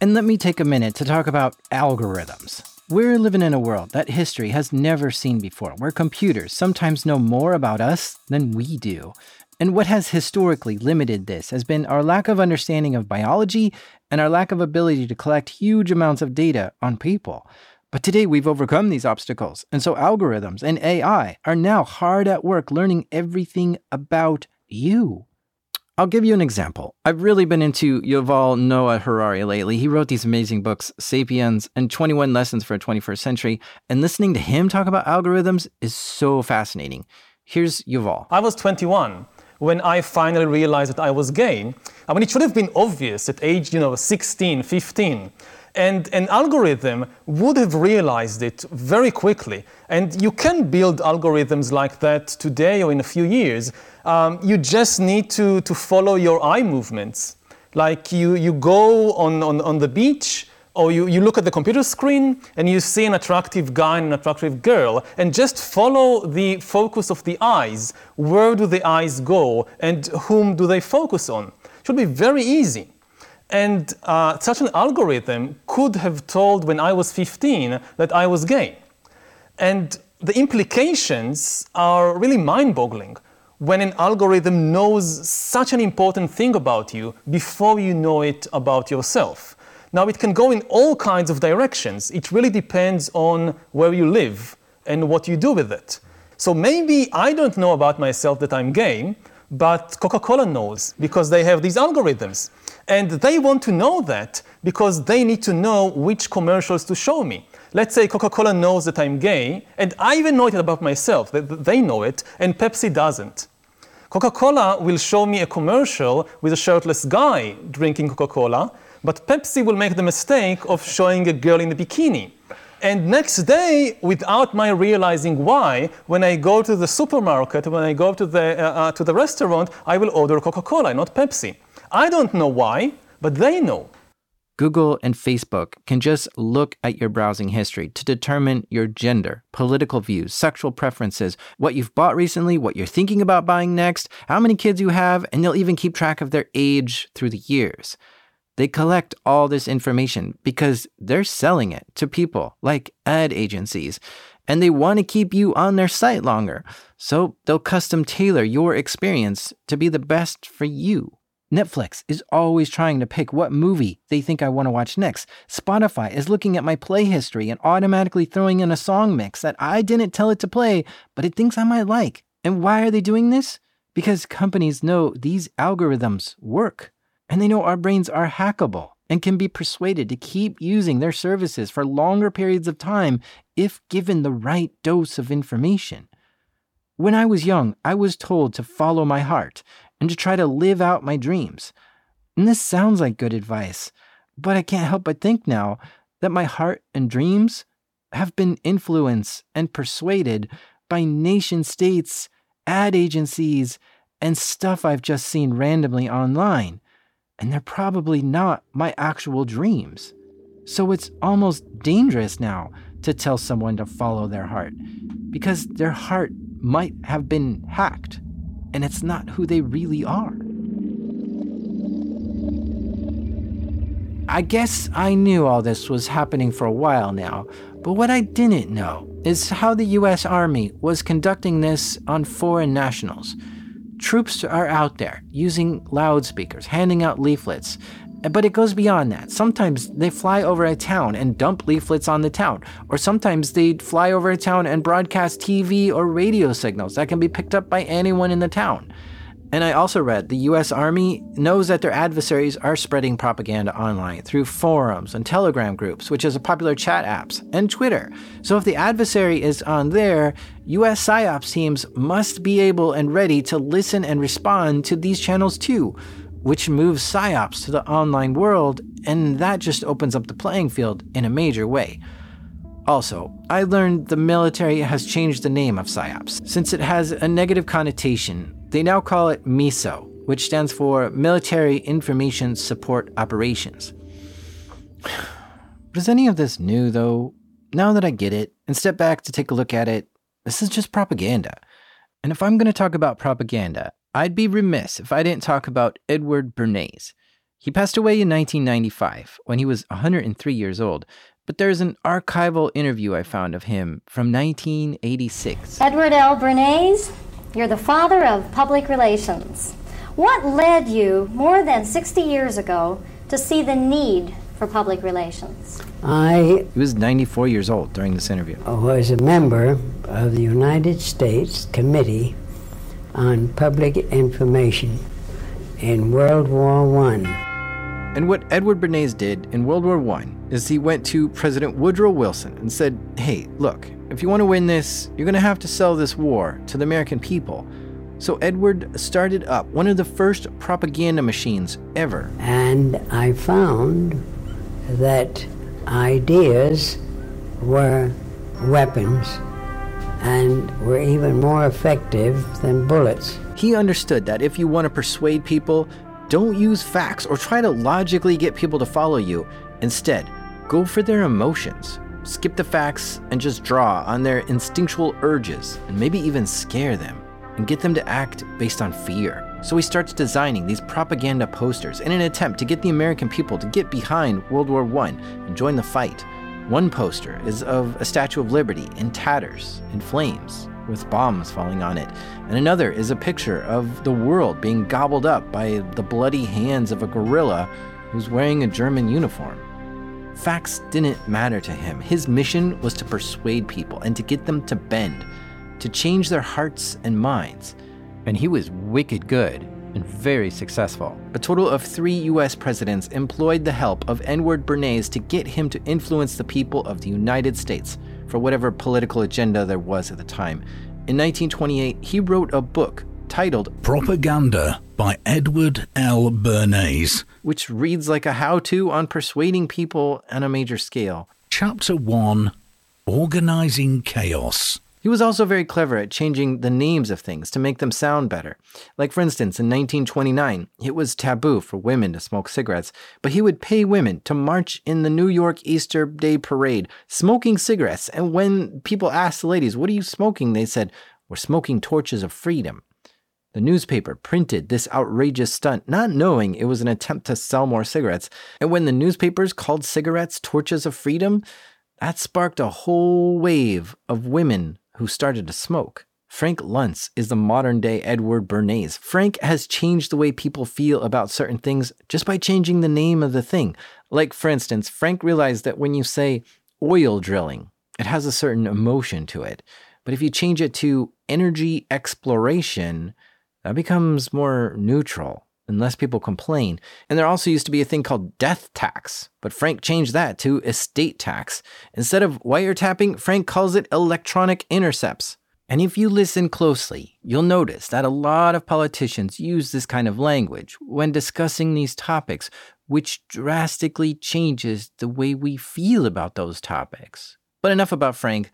And let me take a minute to talk about algorithms. We're living in a world that history has never seen before, where computers sometimes know more about us than we do. And what has historically limited this has been our lack of understanding of biology and our lack of ability to collect huge amounts of data on people. But today we've overcome these obstacles, and so algorithms and AI are now hard at work learning everything about you. I'll give you an example. I've really been into Yuval Noah Harari lately. He wrote these amazing books, Sapiens and 21 Lessons for a 21st Century, and listening to him talk about algorithms is so fascinating. Here's Yuval. I was 21 when I finally realized that I was gay. I mean, it should have been obvious at age, you know, 16, 15. And an algorithm would have realized it very quickly. And you can build algorithms like that today or in a few years. Um, you just need to, to follow your eye movements. Like you, you go on, on, on the beach, or you, you look at the computer screen and you see an attractive guy and an attractive girl, and just follow the focus of the eyes. Where do the eyes go, and whom do they focus on? It should be very easy. And uh, such an algorithm could have told when I was 15 that I was gay. And the implications are really mind boggling when an algorithm knows such an important thing about you before you know it about yourself. Now, it can go in all kinds of directions. It really depends on where you live and what you do with it. So maybe I don't know about myself that I'm gay, but Coca Cola knows because they have these algorithms. And they want to know that because they need to know which commercials to show me. Let's say Coca Cola knows that I'm gay, and I even know it about myself, that they know it, and Pepsi doesn't. Coca Cola will show me a commercial with a shirtless guy drinking Coca Cola, but Pepsi will make the mistake of showing a girl in a bikini. And next day, without my realizing why, when I go to the supermarket, when I go to the, uh, uh, to the restaurant, I will order Coca Cola, not Pepsi. I don't know why, but they know. Google and Facebook can just look at your browsing history to determine your gender, political views, sexual preferences, what you've bought recently, what you're thinking about buying next, how many kids you have, and they'll even keep track of their age through the years. They collect all this information because they're selling it to people like ad agencies, and they want to keep you on their site longer. So they'll custom tailor your experience to be the best for you. Netflix is always trying to pick what movie they think I want to watch next. Spotify is looking at my play history and automatically throwing in a song mix that I didn't tell it to play, but it thinks I might like. And why are they doing this? Because companies know these algorithms work. And they know our brains are hackable and can be persuaded to keep using their services for longer periods of time if given the right dose of information. When I was young, I was told to follow my heart and to try to live out my dreams. And this sounds like good advice, but I can't help but think now that my heart and dreams have been influenced and persuaded by nation states, ad agencies, and stuff I've just seen randomly online. And they're probably not my actual dreams. So it's almost dangerous now to tell someone to follow their heart because their heart might have been hacked and it's not who they really are. I guess I knew all this was happening for a while now, but what I didn't know is how the US Army was conducting this on foreign nationals. Troops are out there using loudspeakers, handing out leaflets, but it goes beyond that. Sometimes they fly over a town and dump leaflets on the town, or sometimes they fly over a town and broadcast TV or radio signals that can be picked up by anyone in the town. And I also read the US Army knows that their adversaries are spreading propaganda online through forums and Telegram groups, which is a popular chat apps, and Twitter. So if the adversary is on there, US PSYOPs teams must be able and ready to listen and respond to these channels too, which moves PSYOPs to the online world, and that just opens up the playing field in a major way. Also, I learned the military has changed the name of PSYOPs since it has a negative connotation they now call it MISO, which stands for Military Information Support Operations. But Is any of this new, though? Now that I get it and step back to take a look at it, this is just propaganda. And if I'm going to talk about propaganda, I'd be remiss if I didn't talk about Edward Bernays. He passed away in 1995 when he was 103 years old, but there's an archival interview I found of him from 1986. Edward L. Bernays you're the father of public relations. What led you more than 60 years ago to see the need for public relations? I He was 94 years old during this interview. I was a member of the United States Committee on Public Information in World War One. And what Edward Bernays did in World War I is he went to President Woodrow Wilson and said, Hey, look, if you want to win this, you're going to have to sell this war to the American people. So Edward started up one of the first propaganda machines ever. And I found that ideas were weapons and were even more effective than bullets. He understood that if you want to persuade people, don't use facts or try to logically get people to follow you. Instead, go for their emotions. Skip the facts and just draw on their instinctual urges and maybe even scare them and get them to act based on fear. So he starts designing these propaganda posters in an attempt to get the American people to get behind World War I and join the fight. One poster is of a Statue of Liberty in tatters, in flames, with bombs falling on it, and another is a picture of the world being gobbled up by the bloody hands of a gorilla who's wearing a German uniform. Facts didn't matter to him. His mission was to persuade people and to get them to bend, to change their hearts and minds. And he was wicked good and very successful. A total of three US presidents employed the help of Edward Bernays to get him to influence the people of the United States for whatever political agenda there was at the time. In 1928, he wrote a book titled Propaganda by Edward L. Bernays. which reads like a how to on persuading people on a major scale. Chapter 1 Organizing Chaos. He was also very clever at changing the names of things to make them sound better. Like, for instance, in 1929, it was taboo for women to smoke cigarettes, but he would pay women to march in the New York Easter Day parade smoking cigarettes. And when people asked the ladies, What are you smoking? they said, We're smoking torches of freedom. The newspaper printed this outrageous stunt, not knowing it was an attempt to sell more cigarettes. And when the newspapers called cigarettes torches of freedom, that sparked a whole wave of women who started to smoke. Frank Luntz is the modern day Edward Bernays. Frank has changed the way people feel about certain things just by changing the name of the thing. Like, for instance, Frank realized that when you say oil drilling, it has a certain emotion to it. But if you change it to energy exploration, that becomes more neutral. And less people complain. And there also used to be a thing called death tax, but Frank changed that to estate tax. Instead of wiretapping, Frank calls it electronic intercepts. And if you listen closely, you'll notice that a lot of politicians use this kind of language when discussing these topics, which drastically changes the way we feel about those topics. But enough about Frank.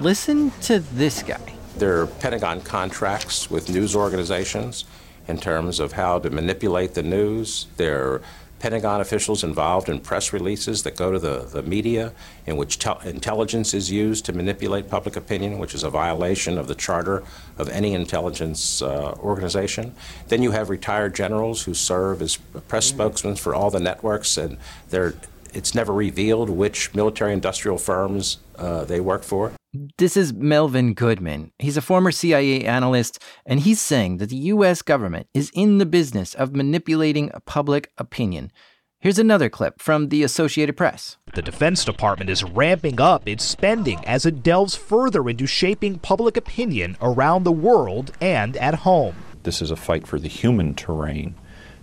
Listen to this guy. There are Pentagon contracts with news organizations in terms of how to manipulate the news. There are Pentagon officials involved in press releases that go to the, the media in which tel- intelligence is used to manipulate public opinion, which is a violation of the charter of any intelligence uh, organization. Then you have retired generals who serve as press spokesmen for all the networks, and they're, it's never revealed which military industrial firms uh, they work for. This is Melvin Goodman. He's a former CIA analyst, and he's saying that the US government is in the business of manipulating public opinion. Here's another clip from the Associated Press. The Defense Department is ramping up its spending as it delves further into shaping public opinion around the world and at home. This is a fight for the human terrain,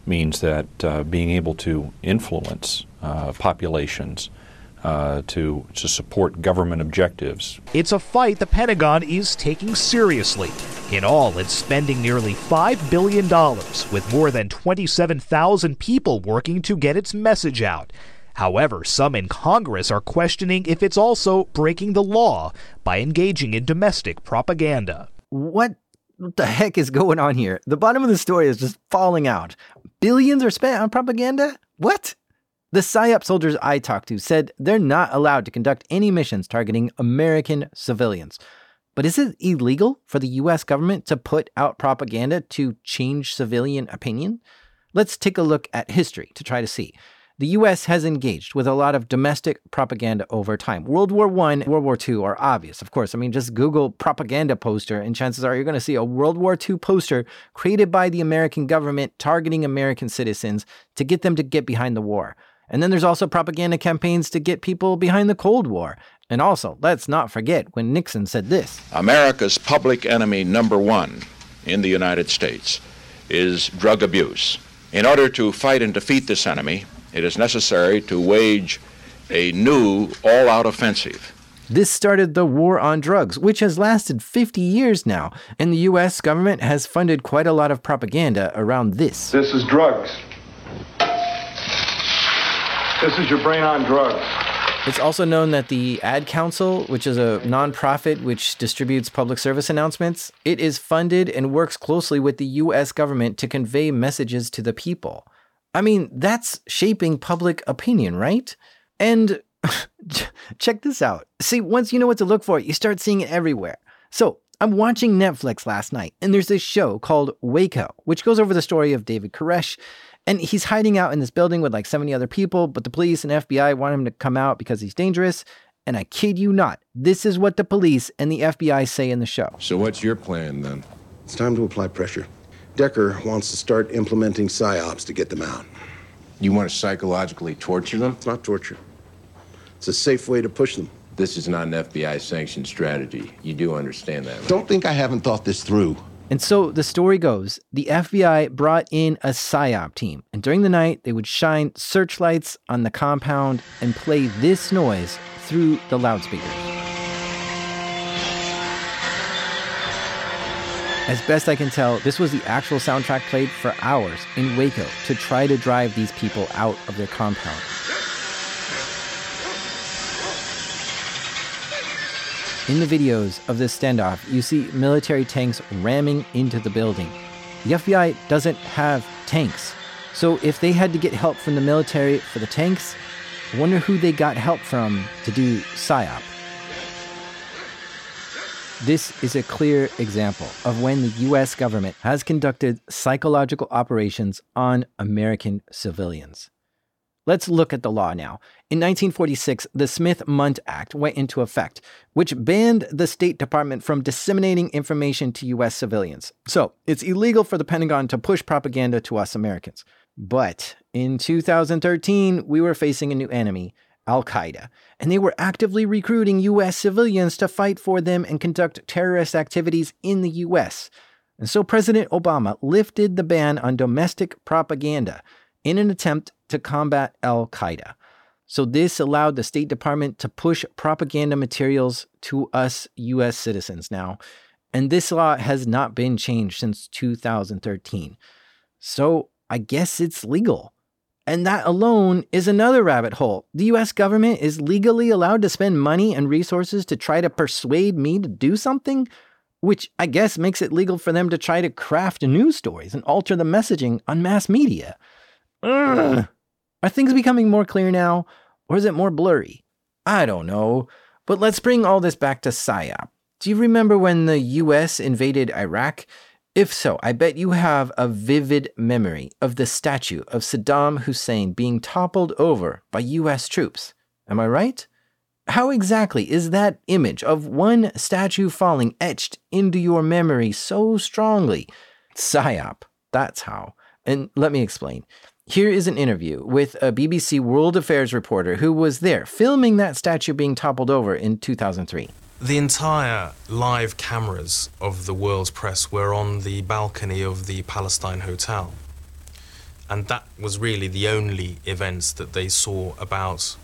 means that uh, being able to influence uh, populations uh, to, to support government objectives. It's a fight the Pentagon is taking seriously. In all, it's spending nearly $5 billion, with more than 27,000 people working to get its message out. However, some in Congress are questioning if it's also breaking the law by engaging in domestic propaganda. What the heck is going on here? The bottom of the story is just falling out. Billions are spent on propaganda? What? The PSYOP soldiers I talked to said they're not allowed to conduct any missions targeting American civilians. But is it illegal for the US government to put out propaganda to change civilian opinion? Let's take a look at history to try to see. The US has engaged with a lot of domestic propaganda over time. World War I, World War II are obvious, of course. I mean, just Google propaganda poster, and chances are you're going to see a World War II poster created by the American government targeting American citizens to get them to get behind the war. And then there's also propaganda campaigns to get people behind the Cold War. And also, let's not forget when Nixon said this America's public enemy number one in the United States is drug abuse. In order to fight and defeat this enemy, it is necessary to wage a new all out offensive. This started the war on drugs, which has lasted 50 years now, and the US government has funded quite a lot of propaganda around this. This is drugs. This is your brain on drugs. It's also known that the Ad Council, which is a nonprofit which distributes public service announcements, it is funded and works closely with the US government to convey messages to the people. I mean, that's shaping public opinion, right? And check this out. See, once you know what to look for, you start seeing it everywhere. So, I'm watching Netflix last night, and there's this show called Waco, which goes over the story of David Koresh and he's hiding out in this building with like 70 other people, but the police and FBI want him to come out because he's dangerous. And I kid you not, this is what the police and the FBI say in the show. So, what's your plan then? It's time to apply pressure. Decker wants to start implementing PSYOPs to get them out. You want to psychologically torture them? It's not torture, it's a safe way to push them. This is not an FBI sanctioned strategy. You do understand that. Right? Don't think I haven't thought this through. And so the story goes the FBI brought in a PSYOP team, and during the night, they would shine searchlights on the compound and play this noise through the loudspeakers. As best I can tell, this was the actual soundtrack played for hours in Waco to try to drive these people out of their compound. In the videos of this standoff, you see military tanks ramming into the building. The FBI doesn't have tanks. So if they had to get help from the military for the tanks, I wonder who they got help from to do PSYOP. This is a clear example of when the US government has conducted psychological operations on American civilians. Let's look at the law now. In 1946, the Smith Mundt Act went into effect, which banned the State Department from disseminating information to U.S. civilians. So it's illegal for the Pentagon to push propaganda to us Americans. But in 2013, we were facing a new enemy, Al Qaeda, and they were actively recruiting U.S. civilians to fight for them and conduct terrorist activities in the U.S. And so President Obama lifted the ban on domestic propaganda in an attempt to combat Al Qaeda. So, this allowed the State Department to push propaganda materials to us US citizens now. And this law has not been changed since 2013. So, I guess it's legal. And that alone is another rabbit hole. The US government is legally allowed to spend money and resources to try to persuade me to do something, which I guess makes it legal for them to try to craft news stories and alter the messaging on mass media. Ugh. Are things becoming more clear now, or is it more blurry? I don't know. But let's bring all this back to PSYOP. Do you remember when the US invaded Iraq? If so, I bet you have a vivid memory of the statue of Saddam Hussein being toppled over by US troops. Am I right? How exactly is that image of one statue falling etched into your memory so strongly? PSYOP. That's how. And let me explain. Here is an interview with a BBC World Affairs reporter who was there filming that statue being toppled over in 2003. The entire live cameras of the world's press were on the balcony of the Palestine Hotel. And that was really the only events that they saw about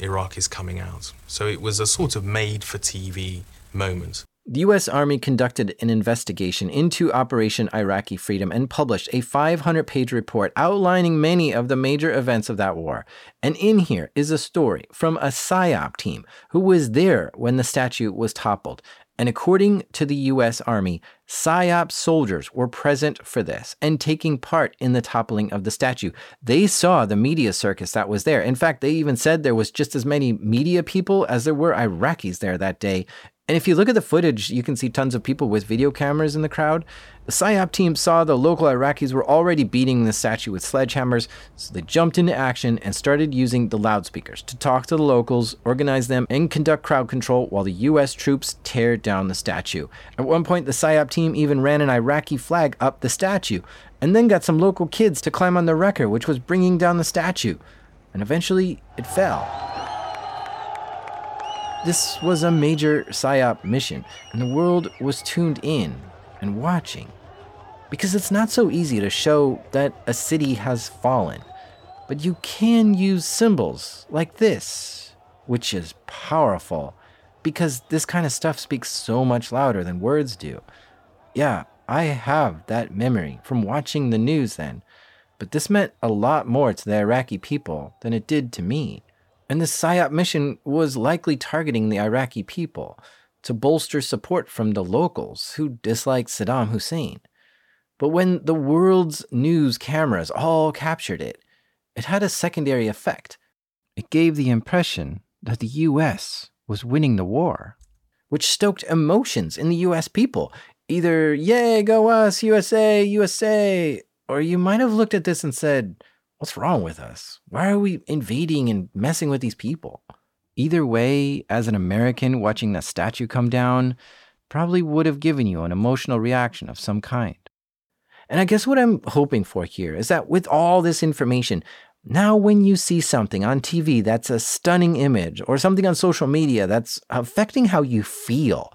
Iraqis coming out. So it was a sort of made for TV moment. The U.S. Army conducted an investigation into Operation Iraqi Freedom and published a 500 page report outlining many of the major events of that war. And in here is a story from a PSYOP team who was there when the statue was toppled. And according to the U.S. Army, PSYOP soldiers were present for this and taking part in the toppling of the statue. They saw the media circus that was there. In fact, they even said there was just as many media people as there were Iraqis there that day. And if you look at the footage, you can see tons of people with video cameras in the crowd. The PSYOP team saw the local Iraqis were already beating the statue with sledgehammers, so they jumped into action and started using the loudspeakers to talk to the locals, organize them, and conduct crowd control while the US troops tear down the statue. At one point, the PSYOP team even ran an Iraqi flag up the statue, and then got some local kids to climb on the wrecker, which was bringing down the statue. And eventually, it fell. This was a major PSYOP mission, and the world was tuned in and watching. Because it's not so easy to show that a city has fallen, but you can use symbols like this, which is powerful, because this kind of stuff speaks so much louder than words do. Yeah, I have that memory from watching the news then, but this meant a lot more to the Iraqi people than it did to me. And the PSYOP mission was likely targeting the Iraqi people to bolster support from the locals who disliked Saddam Hussein. But when the world's news cameras all captured it, it had a secondary effect. It gave the impression that the US was winning the war, which stoked emotions in the US people. Either, yay, go us, USA, USA, or you might have looked at this and said, What's wrong with us? Why are we invading and messing with these people? Either way, as an American watching that statue come down, probably would have given you an emotional reaction of some kind. And I guess what I'm hoping for here is that with all this information, now when you see something on TV that's a stunning image or something on social media that's affecting how you feel,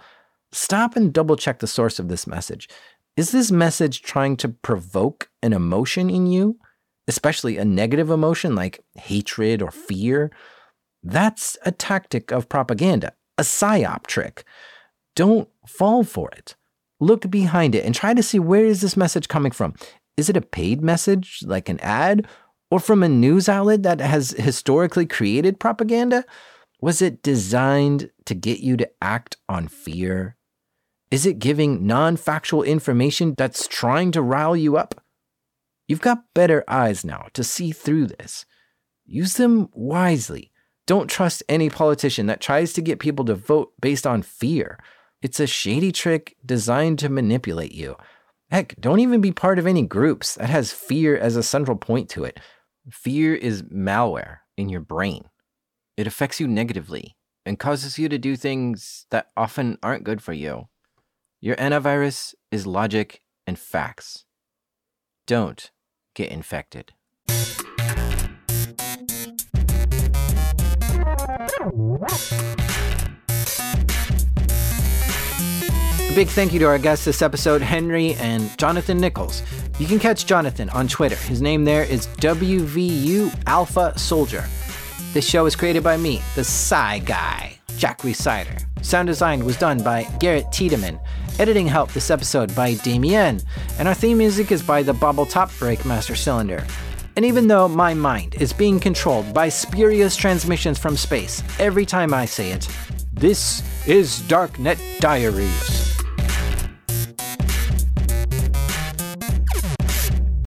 stop and double check the source of this message. Is this message trying to provoke an emotion in you? Especially a negative emotion like hatred or fear, that's a tactic of propaganda, a psyop trick. Don't fall for it. Look behind it and try to see where is this message coming from? Is it a paid message like an ad or from a news outlet that has historically created propaganda? Was it designed to get you to act on fear? Is it giving non factual information that's trying to rile you up? You've got better eyes now to see through this. Use them wisely. Don't trust any politician that tries to get people to vote based on fear. It's a shady trick designed to manipulate you. Heck, don't even be part of any groups that has fear as a central point to it. Fear is malware in your brain. It affects you negatively and causes you to do things that often aren't good for you. Your antivirus is logic and facts. Don't get infected. big thank you to our guests this episode, Henry and Jonathan Nichols. You can catch Jonathan on Twitter. His name there is WVU Alpha Soldier. This show is created by me, the Psy Guy, Jack Rhysider. Sound design was done by Garrett Tiedemann. Editing help this episode by Damien. And our theme music is by the Bobble Top Breakmaster Cylinder. And even though my mind is being controlled by spurious transmissions from space every time I say it, this is Darknet Diaries.